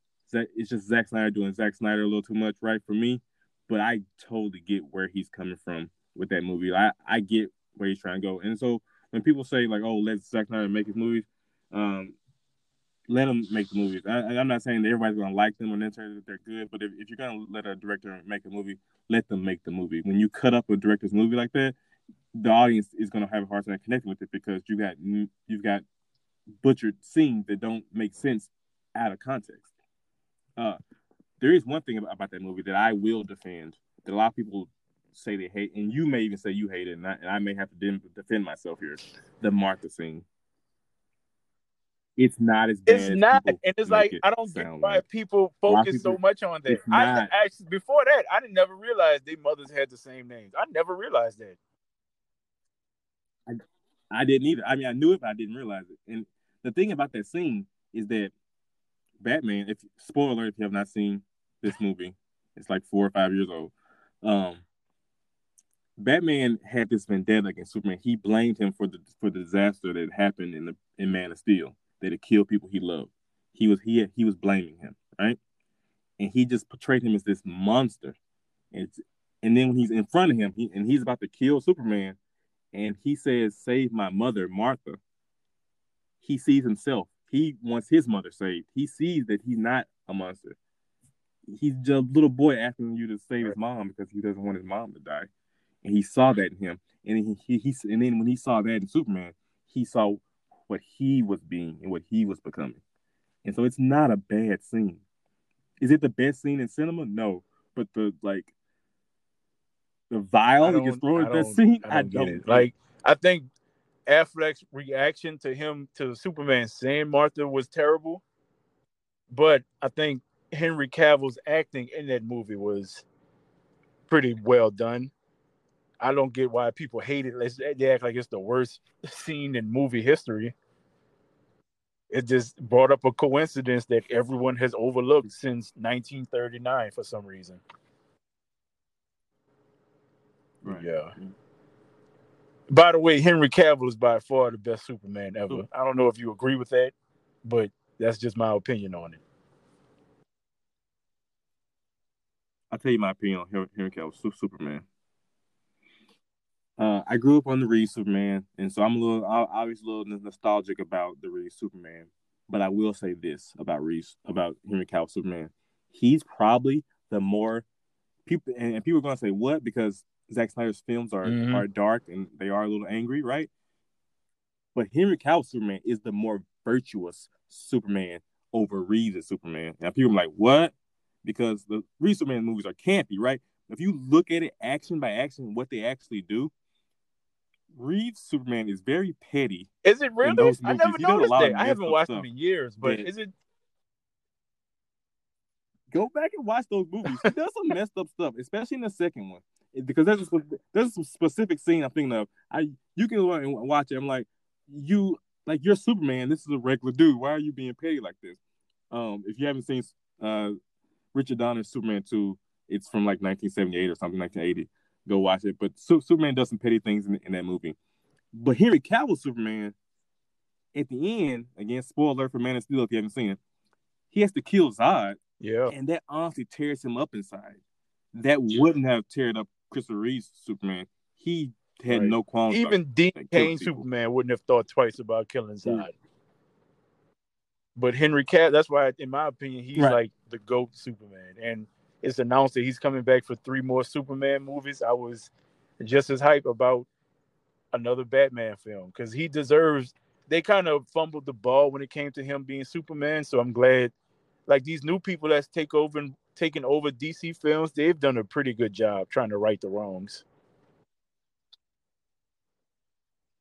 it's just Zack Snyder doing Zack Snyder a little too much, right, for me. But I totally get where he's coming from with that movie. I I get where he's trying to go, and so when people say like, "Oh, let Zack Snyder make his movies," um, let him make the movies. I, am not saying that everybody's gonna like them or necessarily that they're good, but if, if you're gonna let a director make a movie, let them make the movie. When you cut up a director's movie like that, the audience is gonna have a hard time connecting with it because you got you've got butchered scenes that don't make sense out of context. Uh, there is one thing about, about that movie that I will defend that a lot of people say they hate, and you may even say you hate it, and I, and I may have to defend myself here. The Martha scene. It's not as bad. It's not, and it's like it I don't get why like. people focus people, so much on that. I actually before that I didn't never realize their mothers had the same names. I never realized that. I, I didn't either. I mean, I knew it, but I didn't realize it. And the thing about that scene is that Batman, if spoiler if you have not seen this movie, it's like four or five years old. Um, Batman had this vendetta against Superman. He blamed him for the for the disaster that happened in the in Man of Steel that it killed people he loved. He was he he was blaming him, right? And he just portrayed him as this monster. And and then when he's in front of him, he, and he's about to kill Superman, and he says, "Save my mother, Martha." He sees himself. He wants his mother saved. He sees that he's not a monster. He's just a little boy asking you to save his mom because he doesn't want his mom to die, and he saw that in him. And he, he, he and then when he saw that in Superman, he saw what he was being and what he was becoming. And so it's not a bad scene. Is it the best scene in cinema? No. But the like the vial that gets thrown at that scene, I don't, I don't get it. Like I think Affleck's reaction to him to Superman saying Martha was terrible. But I think Henry Cavill's acting in that movie was pretty well done. I don't get why people hate it. They act like it's the worst scene in movie history. It just brought up a coincidence that everyone has overlooked since 1939 for some reason. Right. Yeah. By the way, Henry Cavill is by far the best Superman ever. I don't know if you agree with that, but that's just my opinion on it. I'll tell you my opinion on Henry Cavill, Superman. Uh, I grew up on the Reeve Superman, and so I'm a little, obviously, a little nostalgic about the Reeve Superman. But I will say this about Reese, about Henry Cavill Superman: he's probably the more people, and, and people are going to say what because Zack Snyder's films are mm-hmm. are dark and they are a little angry, right? But Henry Cavill Superman is the more virtuous Superman over Reeves' Superman. Now people are like, what? Because the Reeves Superman movies are campy, right? If you look at it action by action, what they actually do, Reeves Superman is very petty. Is it really? I never noticed that. I haven't watched them in years, but is it? Go back and watch those movies. He does some messed up stuff, especially in the second one, because there's a, there's a specific scene I'm thinking of. I you can go and watch it. I'm like, you like you're Superman. This is a regular dude. Why are you being petty like this? Um, if you haven't seen uh, Richard Donner's Superman 2, it's from like 1978 or something, 1980 go watch it. But Superman does some petty things in, in that movie. But Henry Cavill Superman, at the end, again, spoiler for Man of Steel if you haven't seen it, he has to kill Zod. Yeah. And that honestly tears him up inside. That wouldn't have teared up Christopher Reeve's Superman. He had right. no qualms. Even Dean Cain Superman wouldn't have thought twice about killing Zod. Mm. But Henry Cavill, that's why, in my opinion, he's right. like the GOAT Superman. And it's announced that he's coming back for three more Superman movies, I was just as hype about another Batman film because he deserves. They kind of fumbled the ball when it came to him being Superman, so I'm glad. Like these new people that take over and taking over DC films, they've done a pretty good job trying to right the wrongs.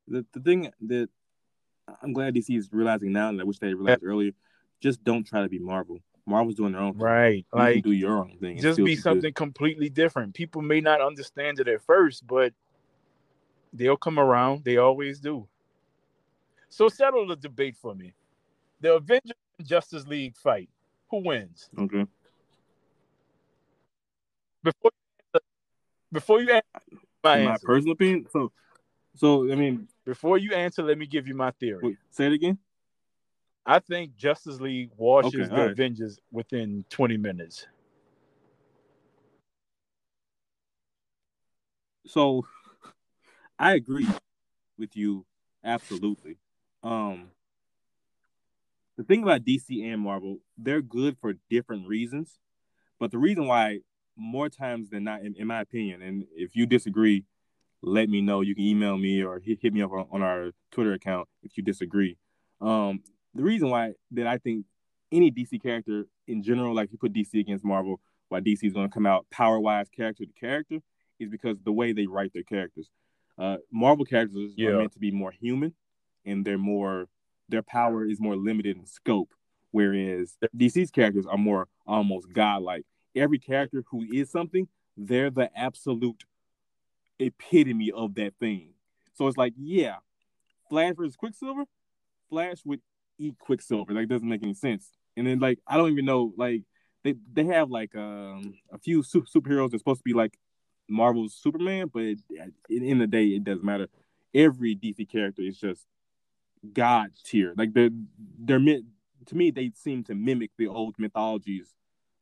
The the thing that I'm glad DC is realizing now, and I wish they realized earlier, just don't try to be Marvel. Marvel's doing their own thing. Right. You like do your own thing. Just be something good. completely different. People may not understand it at first, but they'll come around. They always do. So settle the debate for me. The Avengers and Justice League fight. Who wins? Okay. Before before you answer my, my personal opinion. So so I mean before you answer, let me give you my theory. Wait, say it again. I think Justice League washes Okay, the alright. Avengers within 20 minutes. So I agree with you absolutely. Um the thing about DC and Marvel, they're good for different reasons. But the reason why more times than not, in, in my opinion, and if you disagree, let me know. You can email me or hit, hit me up on, on our Twitter account if you disagree. Um, the reason why that I think any DC character in general, like you put DC against Marvel, why DC is going to come out power wise, character to character, is because the way they write their characters. Uh, Marvel characters Yeah. are meant to be more human, and they're more their power is more limited in scope, whereas DC's characters are more almost godlike. Every character who is something, they're the absolute epitome of that thing. So it's like, yeah, Flash versus Quicksilver, Flash would eat Quicksilver. Like doesn't make any sense. And then like I don't even know like they they have like um a few su- superheroes that's supposed to be like Marvel's Superman, but it, the the day, it doesn't matter. Every DC character is just god tier. Like they're they're meant to me. They seem to mimic the old mythologies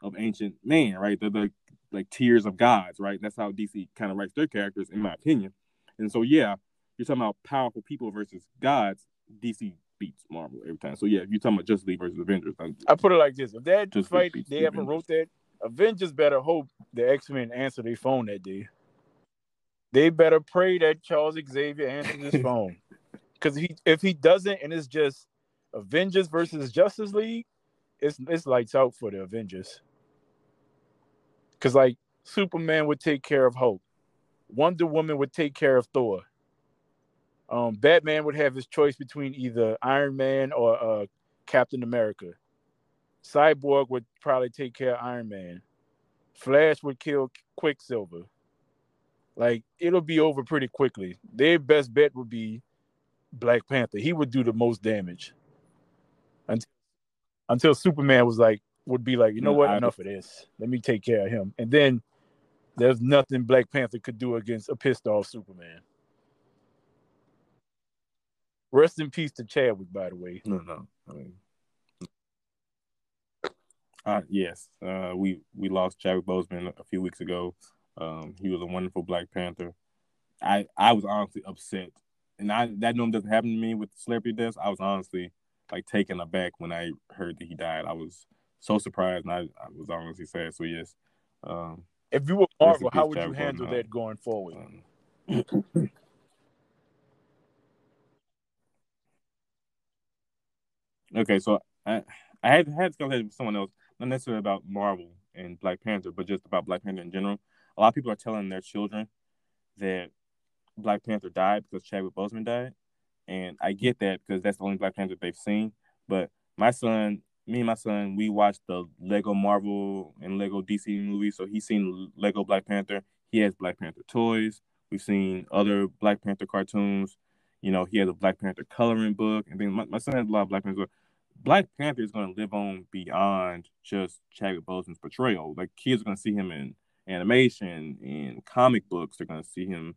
of ancient man, right? They're the like tiers of gods, right? That's how DC kind of writes their characters, in my opinion. And so, yeah, you're talking about powerful people versus gods. DC beats Marvel every time. So, yeah, if you're talking about Justice League versus Avengers, I, I put it like this: if that Just fight they the ever wrote that, Avengers better hope the X Men answer their phone that day. They better pray that Charles Xavier answers his phone, because he if he doesn't, and it's just Avengers versus Justice League, it's it's lights out for the Avengers. Because like Superman would take care of Hulk, Wonder Woman would take care of Thor. Um, Batman would have his choice between either Iron Man or uh, Captain America. Cyborg would probably take care of Iron Man. Flash would kill Quicksilver. Like it'll be over pretty quickly. Their best bet would be Black Panther. He would do the most damage. Until, until Superman was like, would be like, you know No, what, enough of this. Let me take care of him. And then there's nothing Black Panther could do against a pissed off Superman. Rest in peace to Chadwick, by the way. no, no. I mean, uh, yes, uh, we we lost Chadwick Boseman a few weeks ago. Um, he was a wonderful Black Panther. I I was honestly upset, and I that normally doesn't happen to me with celebrity deaths. I was honestly like taken aback when I heard that he died. I was so surprised, and I, I was honestly sad. So yes, um, If you were Marvel, how would you handle that going forward? um, Okay, so I I had had this conversation with someone else, not necessarily about Marvel and Black Panther, but just about Black Panther in general. A lot of people are telling their children that Black Panther died because Chadwick Boseman died, and I get that because that's the only Black Panther they've seen. But my son, me and my son, we watched the Lego Marvel and Lego DC movies, so he's seen Lego Black Panther. He has Black Panther toys. We've seen other Black Panther cartoons. You know, he has a Black Panther coloring book, and then my, my son has a lot of Black Panther. Black Panther is going to live on beyond just Chadwick Boseman's portrayal. Like kids are going to see him in animation, in comic books. They're going to see him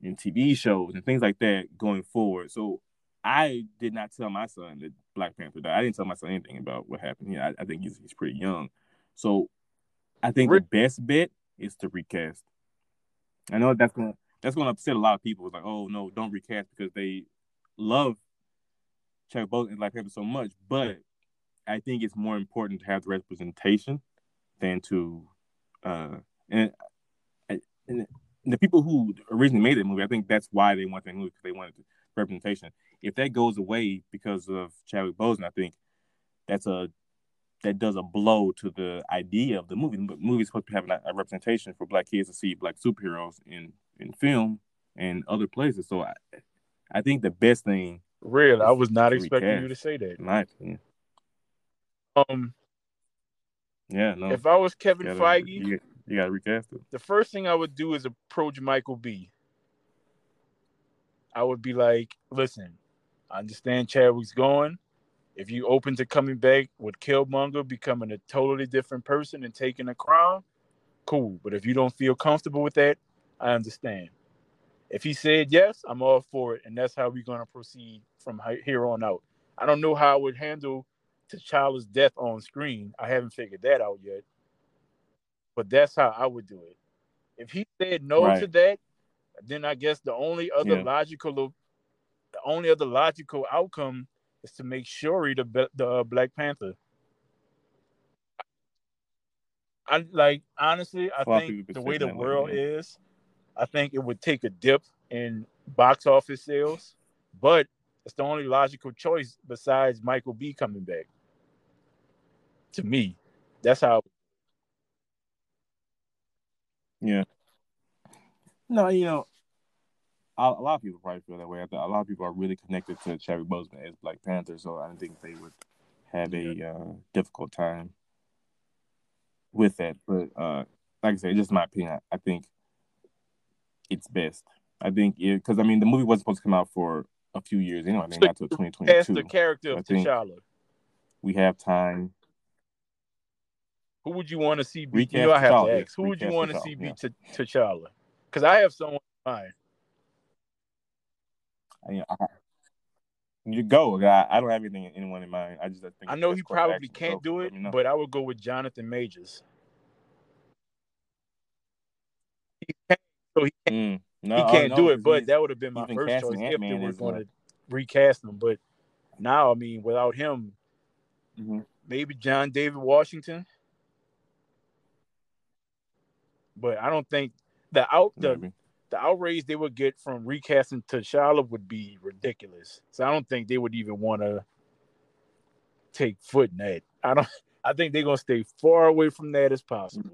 in TV shows and things like that going forward. So I did not tell my son that Black Panther died. I didn't tell my son anything about what happened. Yeah, I, I think he's he's pretty young. So I think the best bet is to recast. I know that's gonna that's gonna upset a lot of people. It's like, oh no, don't recast because they love Chadwick Boseman and Black Panther so much. But I think it's more important to have the representation than to uh and, and the people who originally made that movie, I think that's why they want that movie because they wanted representation. If that goes away because of Chadwick Boseman, I think that's a that does a blow to the idea of the movie. But movie's supposed to have a, a representation for black kids to see black superheroes in in film and other places. So I I think the best thing, Real, I was not expecting you to say that. in my opinion, Um, yeah, no, if I was Kevin you gotta, Feige, you, you gotta recast it. the first thing I would do is approach Michael B. I would be like, listen, I understand Chadwick's going. If you open to coming back with Killmonger becoming a totally different person and taking a crown, cool. But if you don't feel comfortable with that, I understand. If he said yes, I'm all for it, and that's how we're gonna proceed from here on out. I don't know how I would handle T'Challa's death on screen. I haven't figured that out yet. But that's how I would do it. If he said no Right. to that, then I guess the only other Yeah. logical the only other logical outcome is to make Shuri the the uh, Black Panther. I like honestly, I think the way the world is, I think it would take a dip in box office sales, but it's the only logical choice besides Michael B coming back. To me, that's how. Yeah. No, you know, a, a lot of people probably feel that way. I a lot of people are really connected to Chadwick Boseman as Black Panther, so I don't think they would have a uh, difficult time with that. But uh, like I said, just my opinion. I, I think it's best. I think because I mean the movie wasn't supposed to come out for a few years anyway. I think not till twenty twenty Cast the character of T'Challa. We have time. Who would you want to see? Be, you know, I have to ask. Who would you want to see be yeah. T'Challa? Because I have someone in mind. I, I, you go. I, I don't have anything anyone in mind. I just think I know he probably can't do it, but I would go with Jonathan Majors. He can't, so he can't, Mm, no, he oh, can't no, do it. but that would have been my first choice if they were going to recast him. But now, I mean, without him, Mhm. maybe John David Washington. But I don't think the out the maybe. the outrage they would get from recasting T'Challa would be ridiculous. So I don't think they would even want to take foot in that. I don't. I think they're gonna stay far away from that as possible.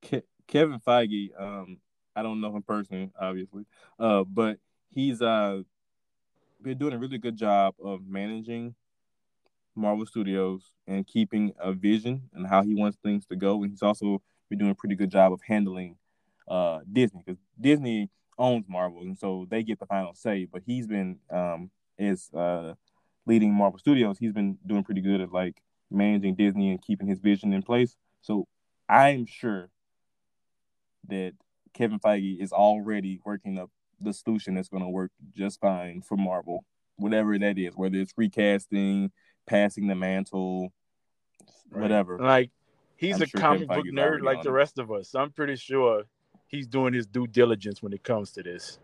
Ke- Kevin Feige, um, I don't know him personally, obviously, uh, but he's uh been doing a really good job of managing Marvel Studios and keeping a vision and how he wants things to go. And he's also been doing a pretty good job of handling uh Disney because Disney owns Marvel and so they get the final say. But he's been um as uh leading Marvel Studios, he's been doing pretty good at like managing Disney and keeping his vision in place. So I'm sure that Kevin Feige is already working up the solution that's going to work just fine for Marvel, whatever that is, whether it's recasting, passing the mantle, Right. whatever. Like he's I'm a sure comic book nerd like the it. rest of us. So I'm pretty sure he's doing his due diligence when it comes to this.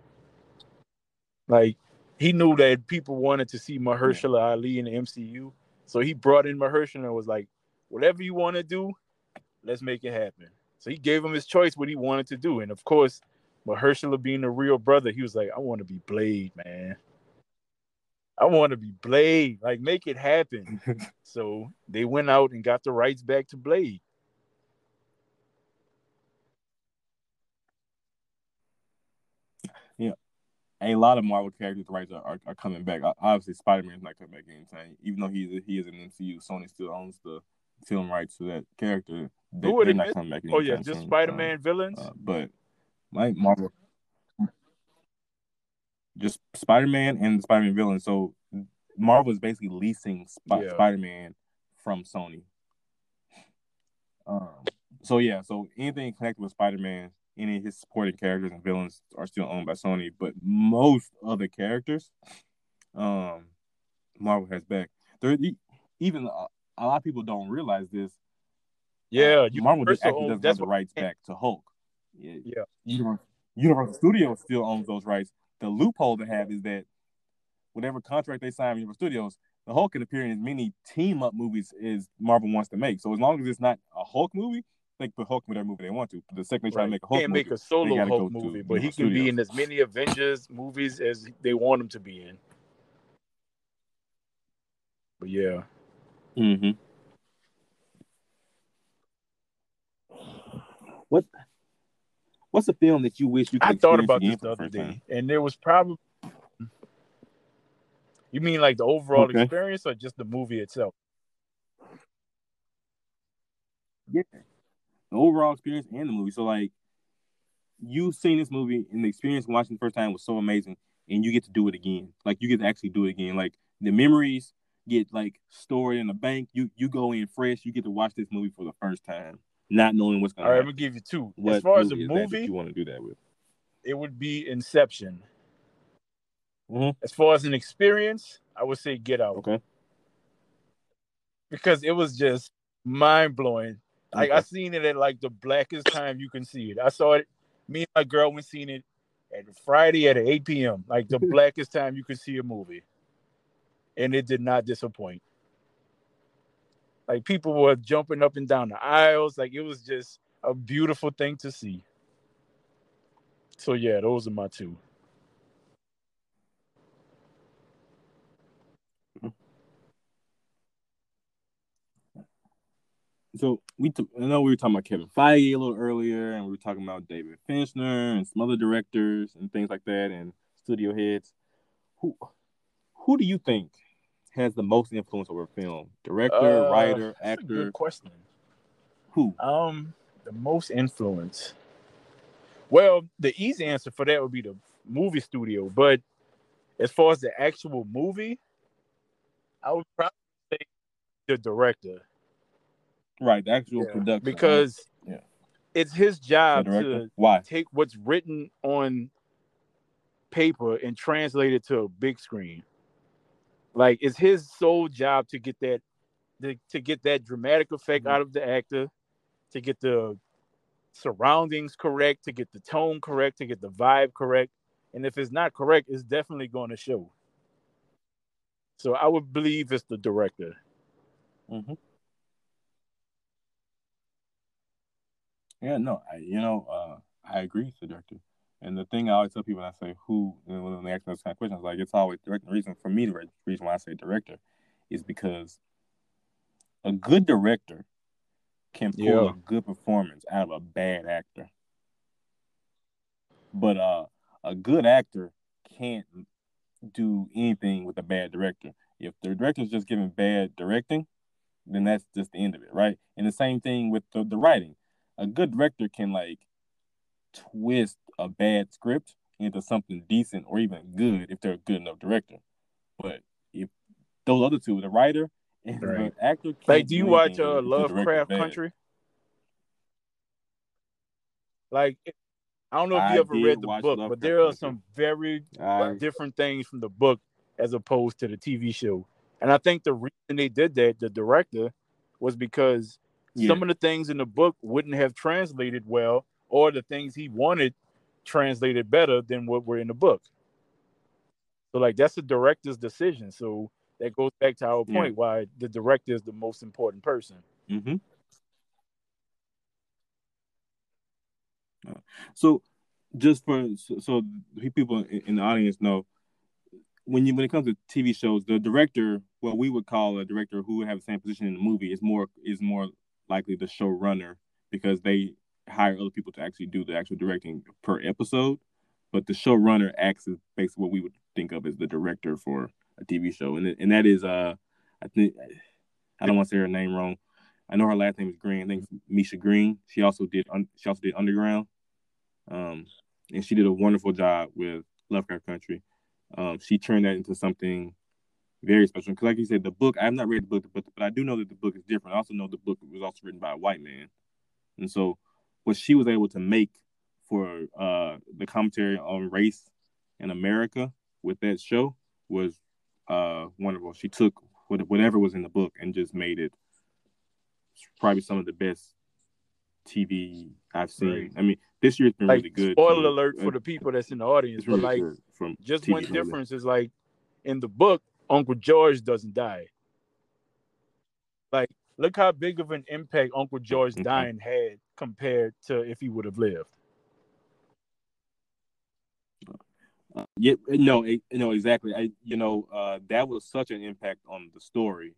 Like he knew that people wanted to see Mahershala Ali in the MCU, so he brought in Mahershala and was like, "Whatever you want to do, let's make it happen." So he gave him his choice what he wanted to do, and of course, Mahershala being a real brother, he was like, "I want to be Blade, man. I want to be Blade. Like, make it happen." So they went out and got the rights back to Blade. Yeah, a lot of Marvel characters' rights are, are, are coming back. Obviously, Spider Man's not coming back anytime. Even though he's he is in MCU, Sony still owns the film rights to that character. They, Who would they're it not coming back. Oh yeah, just. Spider Man villains. Um, uh, but like Marvel, just Spider Man and the Spider Man villain. So Marvel is basically leasing Sp- Yeah. Spider Man from Sony. Um. So yeah. So anything connected with Spider Man, any of his supporting characters and villains are still owned by Sony, but most other characters, um, Marvel has back. There, even a, a lot of people don't realize this. yeah, Uh, you Marvel just actually doesn't have the rights back to Hulk. Yeah, Yeah. Universal, Universal Studios still owns those rights. The loophole they have is that whatever contract they sign with Universal Studios, the Hulk can appear in as many team up movies as Marvel wants to make. So as long as it's not a Hulk movie, they can put Hulk in whatever movie they want to. But the second they try Right. to make a He Hulk can't movie, make a solo Hulk movie, but he Universal can be in as many Avengers movies as they want him to be in. But yeah, Mm-hmm. What What's a film that you wish you could I thought about this the the other day, time? and there was probably. You mean like the overall Okay. experience, or just the movie itself? Yeah. The overall experience and the movie. So like you've seen this movie and the experience watching the first time was so amazing and you get to do it again. Like you get to actually do it again. Like the memories get like stored in the bank. You you go in fresh, you get to watch this movie for the first time, not knowing what's gonna right, I'm happen. gonna give you two. What as far as a movie you want to do that with? it would be Inception. Mhm. As far as an experience, I would say Get Out Okay. because it was just mind blowing. Like I seen it at like the blackest time you can see it. I saw it. Me and my girl went seen it at Friday at 8 p.m. Like the blackest time you could see a movie, and it did not disappoint. Like people were jumping up and down the aisles. Like it was just a beautiful thing to see. So yeah, those are my two. So we, t- I know we were talking about Kevin Feige a little earlier, and we were talking about David Fincher and some other directors and things like that, and studio heads. Who, who do you think has the most influence over a film? Director, Uh, writer, actor? Good question. Who? Um, the most influence. Well, the easy answer for that would be the movie studio, but as far as the actual movie, I would probably say the director Right, the actual Yeah, production. because Yeah. it's his job to Why? take what's written on paper and translate it to a big screen. Like it's his sole job to get that to, to get that dramatic effect Mhm. out of the actor, to get the surroundings correct, to get the tone correct, to get the vibe correct. And if it's not correct, it's definitely going to show. So I would believe it's the director. Mm-hmm. Yeah, no, I, you know, uh, I agree with the director. And the thing I always tell people when I say who, know, when they ask me those kind of questions, like it's always director. The reason for me, the reason why I say director is because a good director can pull Yeah. a good performance out of a bad actor. But uh, a good actor can't do anything with a bad director. If the director is just giving bad directing, then that's just the end of it, right? And the same thing with the, the writing. A good director can like twist a bad script into something decent or even good if they're a good enough director. But if those other two, the writer and Right. the actor, can't Like, do you watch uh, if the director's Lovecraft. Country? Like, I don't know if I you ever read the watch book, but there are Country. some very I, different things from the book as opposed to the TV show. And I think the reason they did that, the director, was because Yeah. some of the things in the book wouldn't have translated well, or the things he wanted translated better than what were in the book. So, like, that's the director's decision. So that goes back to our Yeah. point why the director is the most important person. hmm So, just for so, so people in, in the audience know, when you when it comes to TV shows, the director, what we would call a director who would have the same position in the movie, is more is more likely the showrunner because they hire other people to actually do the actual directing per episode. But the showrunner acts as basically what we would think of as the director for a TV show, and and that is uh, I think I don't want to say her name wrong. I know her last name is Green. I think Misha Green. She also did she also did Underground, um, and she did a wonderful job with Lovecraft Country. Um, she turned that into something very special. Because, like you said, the book I have not read the book, but but I do know that the book is different. I also know the book was also written by a white man, and so what she was able to make for uh, the commentary on race in America with that show was uh, wonderful. She took whatever was in the book and just made it probably some of the best TV I've seen. Right. I mean, this year's been Like, really good. spoiler too. alert for Uh, the people that's in the audience, it's but like, from just TV one really. difference is like in the book, Uncle George doesn't die. Like, look how big of an impact Uncle George Okay. dying had compared to if he would have lived. Uh, yeah, no, it, no, exactly. I, you know, uh, that was such an impact on the story.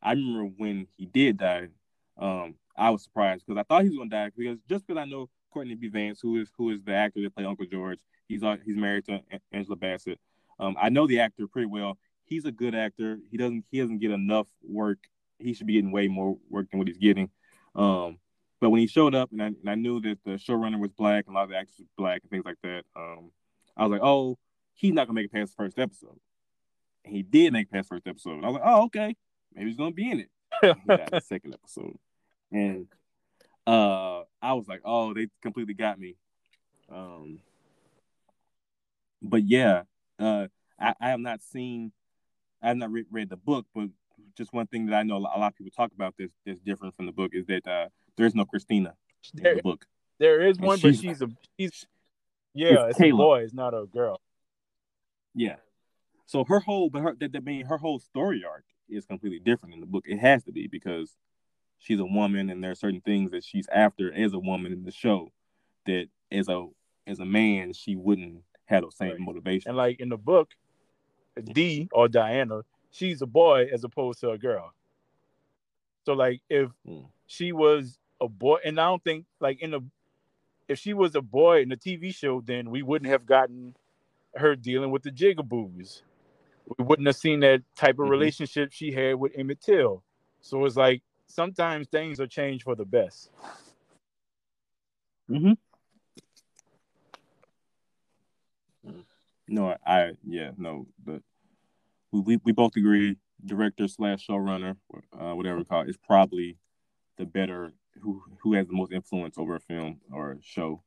I remember when he did die, um, I was surprised because I thought he was gonna die because just because I know Courtney B. Vance, who is who is the actor that played Uncle George, he's he's married to Angela Bassett. Um, I know the actor pretty well. He's a good actor. He doesn't he doesn't get enough work. He should be getting way more work than what he's getting. Um, but when he showed up, and I, and I knew that the showrunner was black, and a lot of the actors were black, and things like that. Um, I was like, oh, he's not gonna make it past the first episode. And he did make it past the first episode. And I was like, oh, okay, maybe he's gonna be in it. And he died the second episode, and uh, I was like, oh, they completely got me. Um, but yeah, uh, I, I have not seen, I have not re- read the book, but just one thing that I know a lot of people talk about this that's different from the book is that uh, there is no Christina There- in the book. There is And one, but she's- she's a she's yeah, It's it's, a boy, it's not a girl. Yeah. So her whole, but her that, that mean her whole story arc is completely different in the book. It has to be because she's a woman, and there are certain things that she's after as a woman in the show that as a as a man she wouldn't have those same Right. motivations. And like in the book, D or Diana, she's a boy as opposed to a girl. So like if Mm. she was a boy, and I don't think like in the if she was a boy in the TV show, then we wouldn't have gotten her dealing with the jigaboos. We wouldn't have seen that type of Mhm. relationship she had with Emmett Till. So it's like sometimes things are changed for the best. Mm-hmm. No, I, I yeah, no, but we, we both agree director slash showrunner, uh, whatever we call it, is probably the better who who has the most influence over a film or a show.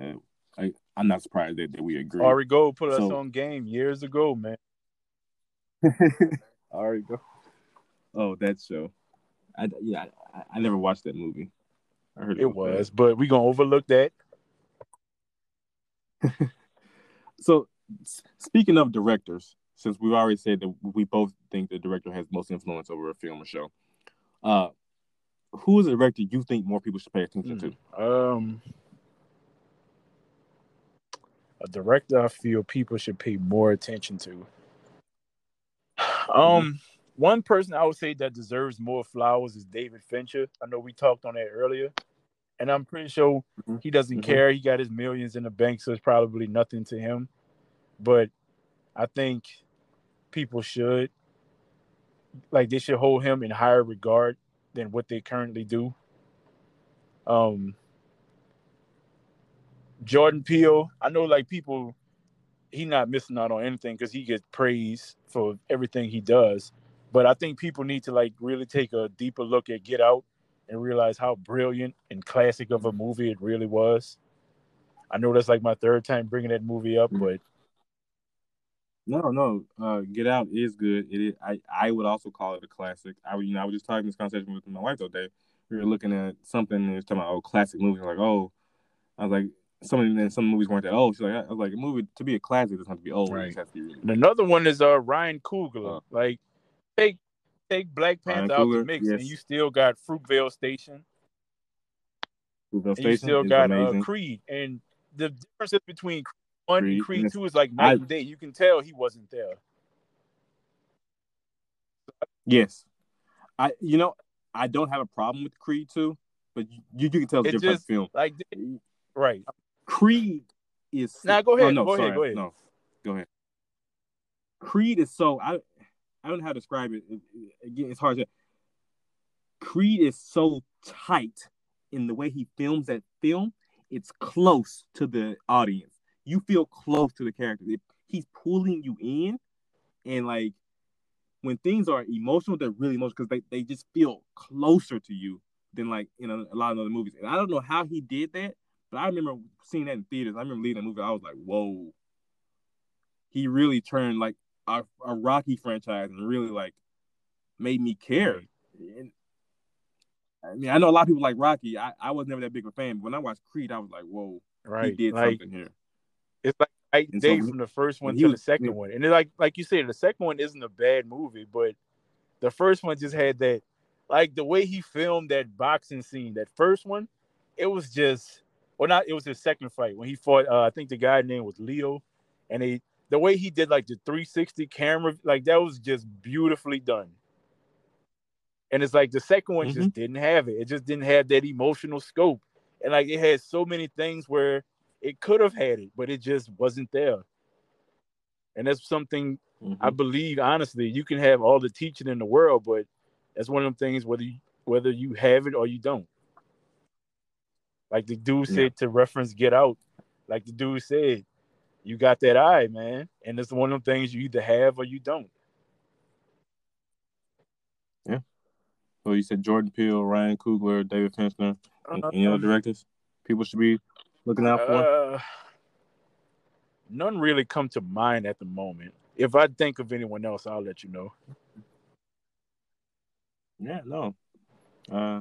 Uh, I I'm not surprised that, that we agree. Ari Gold put us on game years ago, man. Ari Gold. oh, that show. I yeah, I, I never watched that movie. I heard It was, but we gonna overlook that. So s- speaking of directors, since we've already said that we both think the director has most influence over a film or show, uh, who is a director you think more people should pay attention to? Um, a director I feel people should pay more attention to. Um, one person I would say that deserves more flowers is David Fincher. I know we talked on that earlier, and I'm pretty sure Mhm. he doesn't Mhm. care. He got his millions in the bank, so it's probably nothing to him. But I think people should like they should hold him in higher regard than what they currently do. Um Jordan Peele, I know like people he not missing out on anything because he gets praise for everything he does. But I think people need to like really take a deeper look at Get Out and realize how brilliant and classic of a movie it really was. I know that's like my third time bringing that movie up, Mhm. but No, no. Uh, Get Out is good. It is, I I would also call it a classic. I would- you know I was just talking this conversation with my wife the other day. We were looking at something and it was talking about oh classic movies. Like oh, I was like some of them some movies weren't that old. She's like I was like a movie to be a classic doesn't have to be old. Right. be really another one is uh Ryan Coogler. Uh, like take take Black Ryan Panther out the mix, and you still got Fruitvale Station, Fruitvale and you still got uh. Creed. And the differences between Creed one Creed, Creed two is like night and day. You can tell he wasn't there. Yes, I you know I don't have a problem with Creed two, but you you can tell it's a different just- film. Like right. Creed is Nah, go oh, ahead, Oh, no, go ahead, sorry. go ahead. No, go ahead. Creed is so I I don't know how to describe it. It- it- Again, it's hard to. Creed is so tight in the way he films that film. It's close to the audience. You feel close to the character. He's pulling you in, and like when things are emotional, they're really emotional because they, they just feel closer to you than like in a, a lot of other movies. And I don't know how he did that, but I remember seeing that in theaters. I remember leaving the movie. I was like, whoa. He really turned like a, a Rocky franchise and really like made me care. And, I mean, I know a lot of people like Rocky. I, I was never that big of a fan, but when I watched Creed, I was like, whoa, Right. he did like something here. It's like night and day so- from the first one to was- the second yeah. one. And like like you said, the second one isn't a bad movie, but the first one just had that like the way he filmed that boxing scene, that first one, it was just well not it was his second fight when he fought uh, I think the guy name was Leo and he the way he did like the 360 camera like that was just beautifully done. And it's like the second one just didn't have it. It just didn't have that emotional scope. And like it had so many things where it could have had it, but it just wasn't there. And that's something Mhm. I believe honestly, you can have all the teaching in the world, but that's one of them things whether you, whether you have it or you don't. Like the dude Yeah. said to reference Get Out, like the dude said, you got that eye, man, and it's one of them things you either have or you don't. Yeah. So you said Jordan Peele, Ryan Coogler, David Fincher, and any other directors people should be looking out for? Uh, none really come to mind at the moment. if I think of anyone else, I'll let you know. Yeah, no. Uh,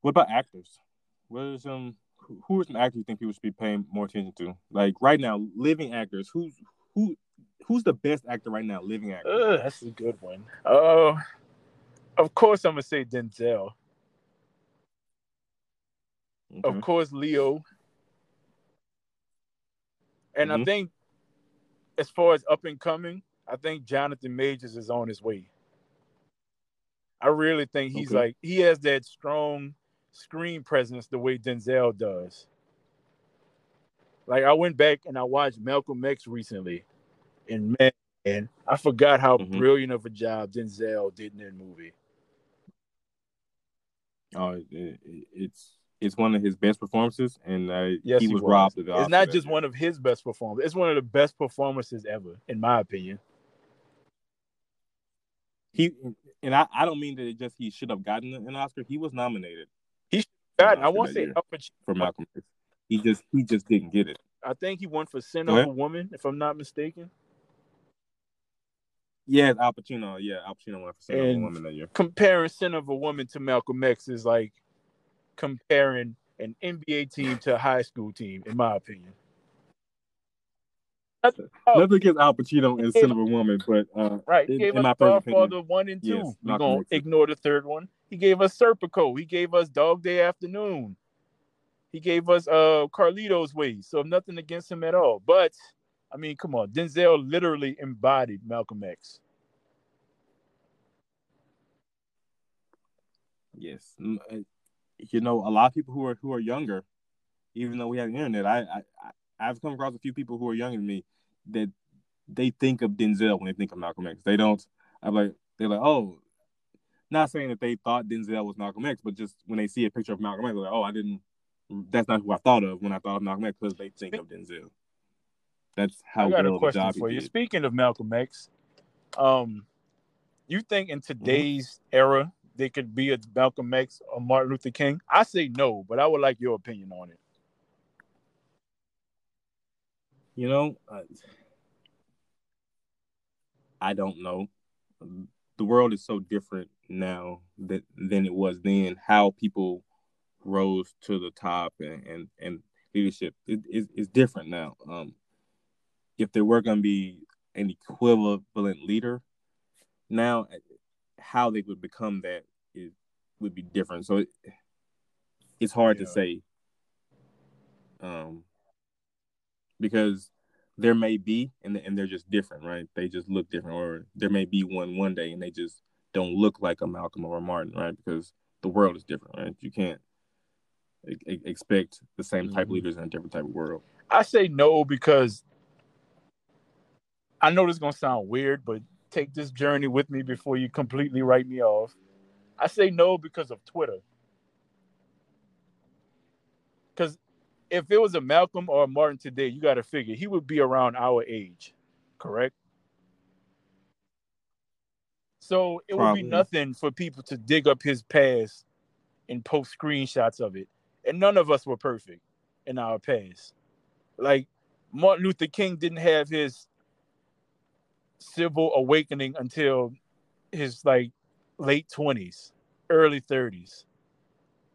what about actors? What is um who- are some actors you think people should be paying more attention to? Like right now, living actors. Who's who? Who's the best actor right now? Living actor. Ugh, that's a good one. Uh, of course, I'm gonna say Denzel. Of course, Leo. And I Mhm. think, as far as up and coming, I think Jonathan Majors is on his way. I really think he's Okay. like he has that strong screen presence the way Denzel does. Like I went back and I watched Malcolm X recently, and man, and I forgot how Mhm. brilliant of a job Denzel did in that movie. Oh, it, it- it's it's one of his best performances, and uh, Yes, he, he was, was. robbed of the It's not just one of his best performances; it's one of the best performances ever, in my opinion. He and I, I don't mean that it just he should have gotten an Oscar. He was nominated God, I won't say. Al for Malcolm X. He just he just didn't get it. I think he won for Scent of a Woman, if I'm not mistaken. Yeah, Al Pacino. Yeah, Al Pacino won for Scent of a Woman that year. Comparing Scent of a Woman to Malcolm X is like comparing an NBA team to a high school team, in my opinion. Oh. Nothing against Al Pacino and Scent of a Woman, but uh, Right. He In- gave in my us opinion, Godfather one and two. yes, We're gonna X ignore the third one. He gave us Serpico. He gave us Dog Day Afternoon. He gave us uh Carlito's Way. So nothing against him at all. But I mean, come on, Denzel literally embodied Malcolm X. yes, you know, a lot of people who are who are younger, even though we have the internet, I, I I've come across a few people who are younger than me that they think of Denzel when they think of Malcolm X. They don't. I'm like they're like, oh, not saying that they thought Denzel was Malcolm X, but just when they see a picture of Malcolm X, they're like, oh, I didn't. That's not who I thought of when I thought of Malcolm X because they think of Denzel. That's how I got a question job for you. did. Speaking of Malcolm X, um, you think Mm-hmm. in today's era they could be a Malcolm X or Martin Luther King? I say no, but I would like your opinion on it. You know, uh, I don't know. The world is so different now that than it was then. How people rose to the top and and, and leadership is it, is different now. Um, if there were going to be an equivalent leader now, how they would become that is would be different. So it, it's hard Yeah. to say. Um, because there may be and and they're just different, right? They just look different, or there may be one one day and they just don't look like a Malcolm or a Martin, right? Because the world is different, right? You can't e- expect the same type of Mhm. leaders in a different type of world. I say no because I know this is gonna sound weird, but take this journey with me before you completely write me off. I say no because of Twitter. Because if it was a Malcolm or a Martin today, you got to figure he would be around our age, correct? So it would be nothing for people to dig up his past and post screenshots of it. And none of us were perfect in our past. Like Martin Luther King didn't have his civil awakening until his like late 20s, early 30s.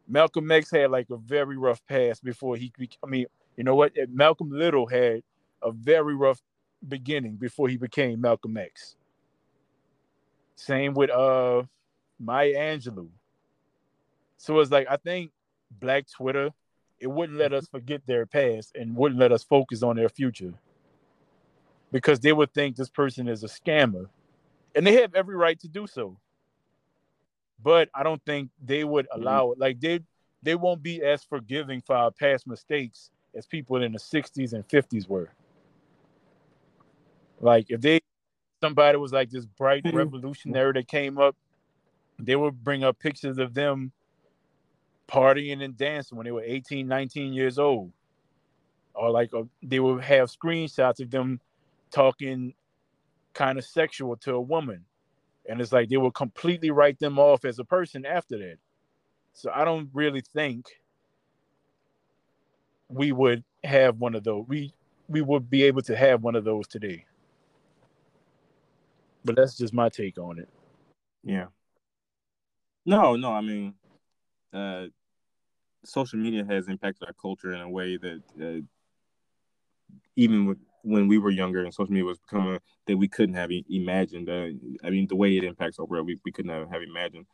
Malcolm X had like a very rough past before he I mean, you know what? Malcolm Little had a very rough beginning before he became Malcolm X. Same with uh Maya Angelou. So it's like I think Black Twitter, it wouldn't let us forget their past and wouldn't let us focus on their future. Because they would think this person is a scammer. And they have every right to do so. But I don't think they would allow it. Like they they won't be as forgiving for our past mistakes as people in the 60s and 50s were. Like if they somebody was like this bright Mhm. revolutionary that came up, they would bring up pictures of them partying and dancing when they were 18, 19 years old. Or like uh, they would have screenshots of them talking kind of sexual to a woman. And it's like they will completely write them off as a person after that. So I don't really think we would have one of those. We we would be able to have one of those today. But that's just my take on it. Yeah. No, no, I mean, uh, social media has impacted our culture in a way that uh, even with, when we were younger and social media was becoming that we couldn't have imagined. Uh, I mean, the way it impacts our world, we, we couldn't have, have imagined.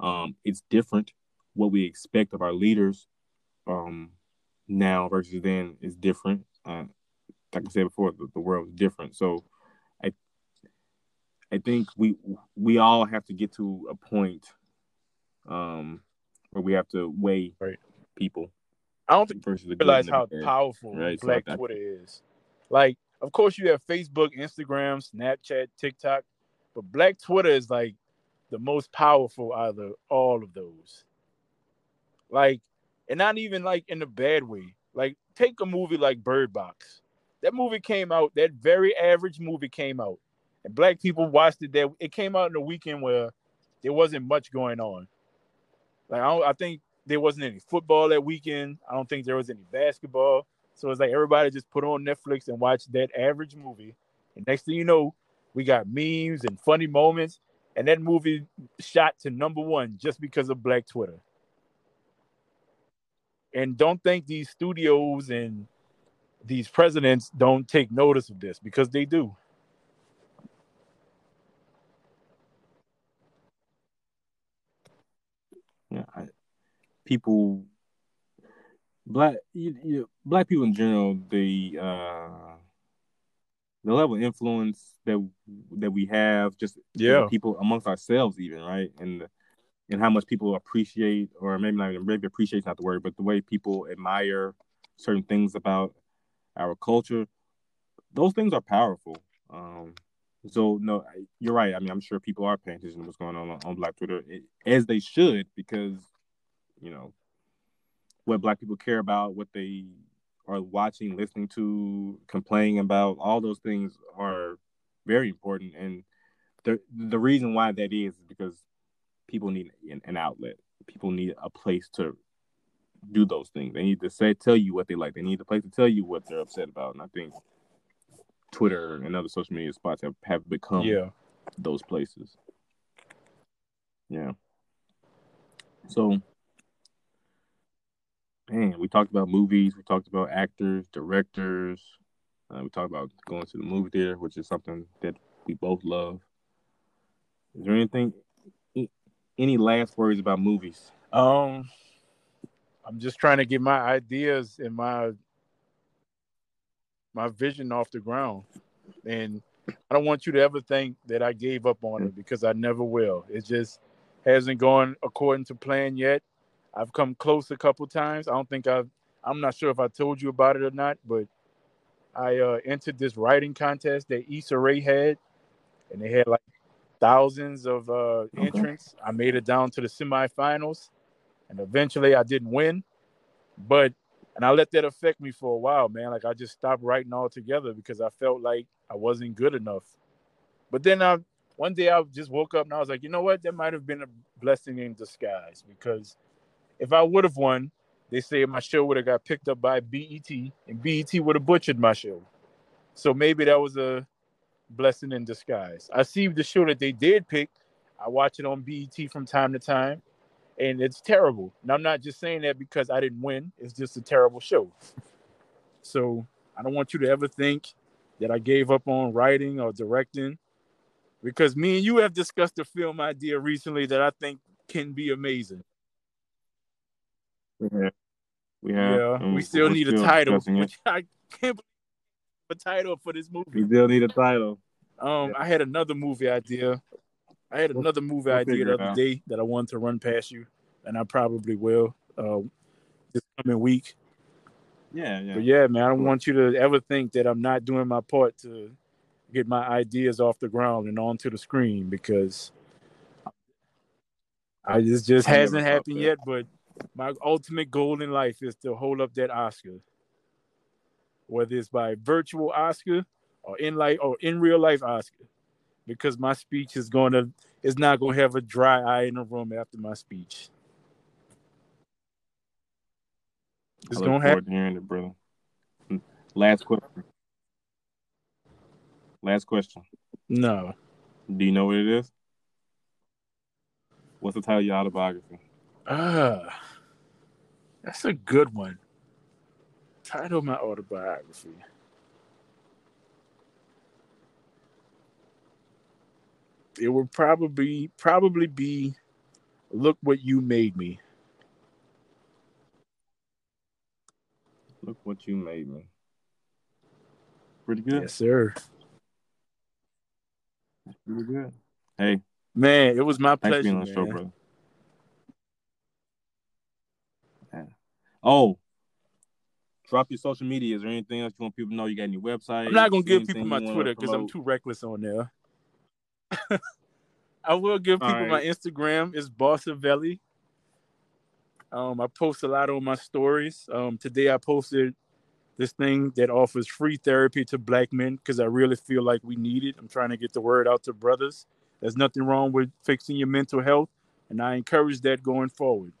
Um, it's different. What we expect of our leaders um, now versus then is different. Uh, like I said before, the, the world is different. So I I think we we all have to get to a point um, where we have to weigh right. people. I don't think versus realize how powerful right? Black so Twitter is. Like, of course, you have Facebook, Instagram, Snapchat, TikTok, but Black Twitter is like the most powerful out of all of those. Like, and not even like in a bad way. Like, take a movie like Bird Box. That movie came out. That very average movie came out, and black people watched it. That it came out in a weekend where there wasn't much going on. Like, I, I think there wasn't any football that weekend. I don't think there was any basketball. So it's like everybody just put on Netflix and watch that average movie. And next thing you know, we got memes and funny moments. And that movie shot to number one just because of Black Twitter. And don't think these studios and these presidents don't take notice of this because they do. Yeah, I, people, black, you, you, black people in general, the uh, the level of influence that that we have, just yeah, people amongst ourselves, even right, and and how much people appreciate, or maybe not even maybe appreciate not the word, but the way people admire certain things about our culture, those things are powerful. Um, so no, you're right. I mean, I'm sure people are paying attention to what's going on on Black Twitter, as they should, because you know what Black people care about, what they are watching, listening to, complaining about. All those things are very important, and the the reason why that is is because people need an, an outlet. People need a place to do those things. They need to say tell you what they like. They need a place to tell you what they're upset about. And I think Twitter and other social media spots have, have become yeah. those places. Yeah. So man, we talked about movies, we talked about actors, directors, uh, we talked about going to the movie theater, which is something that we both love. Is there anything any last words about movies? Um I'm just trying to get my ideas and my my vision off the ground. And I don't want you to ever think that I gave up on it because I never will. It just hasn't gone according to plan yet. I've come close a couple times. I don't think I've I'm not sure if I told you about it or not, but I uh, entered this writing contest that Issa Rae had, and they had like thousands of uh, okay. entrants. I made it down to the semifinals, and eventually I didn't win, but and I let that affect me for a while, man. Like I just stopped writing altogether because I felt like I wasn't good enough. But then I one day I just woke up and I was like, you know what? That might have been a blessing in disguise because if I would have won, they say my show would have got picked up by BET and BET would have butchered my show. So maybe that was a blessing in disguise. I see the show that they did pick. I watch it on BET from time to time and it's terrible. And I'm not just saying that because I didn't win. It's just a terrible show. So I don't want you to ever think that I gave up on writing or directing, because me and you have discussed a film idea recently that I think can be amazing. Yeah, we have. Yeah, mm, we still need still a title, which I can't believe a title for this movie. We still need a title. Um, yeah. I had another movie idea I had another movie we'll idea the other day that I wanted to run past you, and I probably will uh, this coming week. Yeah, yeah. But yeah, man, I don't want you to ever think that I'm not doing my part to get my ideas off the ground and onto the screen because I just just I hasn't happened yet. But my ultimate goal in life is to hold up that Oscar, whether it's by virtual Oscar or in life or in real life Oscar because my speech is going to is not going to have a dry eye in the room after my speech. It's going to happen. Hearing it, brother. Last question. Last question. No. Do you know what it is? What's the title of your autobiography? Ah, that's a good one. Title of my autobiography. It would probably probably be "Look What You Made Me." Look what you made me. Pretty good. Yes, sir. Pretty good. Hey, Man, it was my thanks pleasure. being on the show, brother. Yeah. Oh, drop your social media. Is there anything else you want people to know? You got any website? I'm not gonna give people my Twitter because I'm too reckless on there. I will give people my. Instagram. It's Bossavelli. Um, I post a lot on my stories. Um, today I posted this thing that offers free therapy to black men because I really feel like we need it. I'm trying to get the word out to brothers. There's nothing wrong with fixing your mental health, and I encourage that going forward.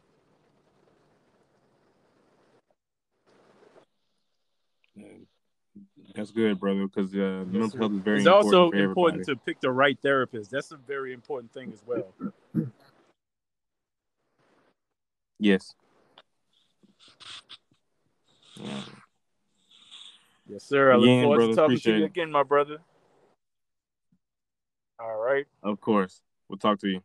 That's good, brother, because uh, mental health is very it's important also for important to pick the right therapist. That's a very important thing as well. Yes. Yeah. Yes, sir. I look Again, forward brother, to talking to you it. again, my brother. All right. Of course. We'll talk to you.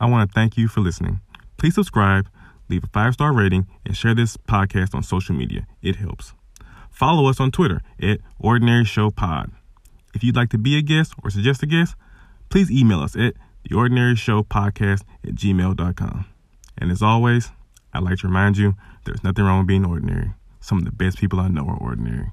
I want to thank you for listening. Please subscribe, leave a five star rating, and share this podcast on social media. It helps. Follow us on Twitter at Ordinary Show Pod. If you'd like to be a guest or suggest a guest, please email us at the Ordinary Show Podcast at gmail.com. And as always, I'd like to remind you there's nothing wrong with being ordinary. Some of the best people I know are ordinary.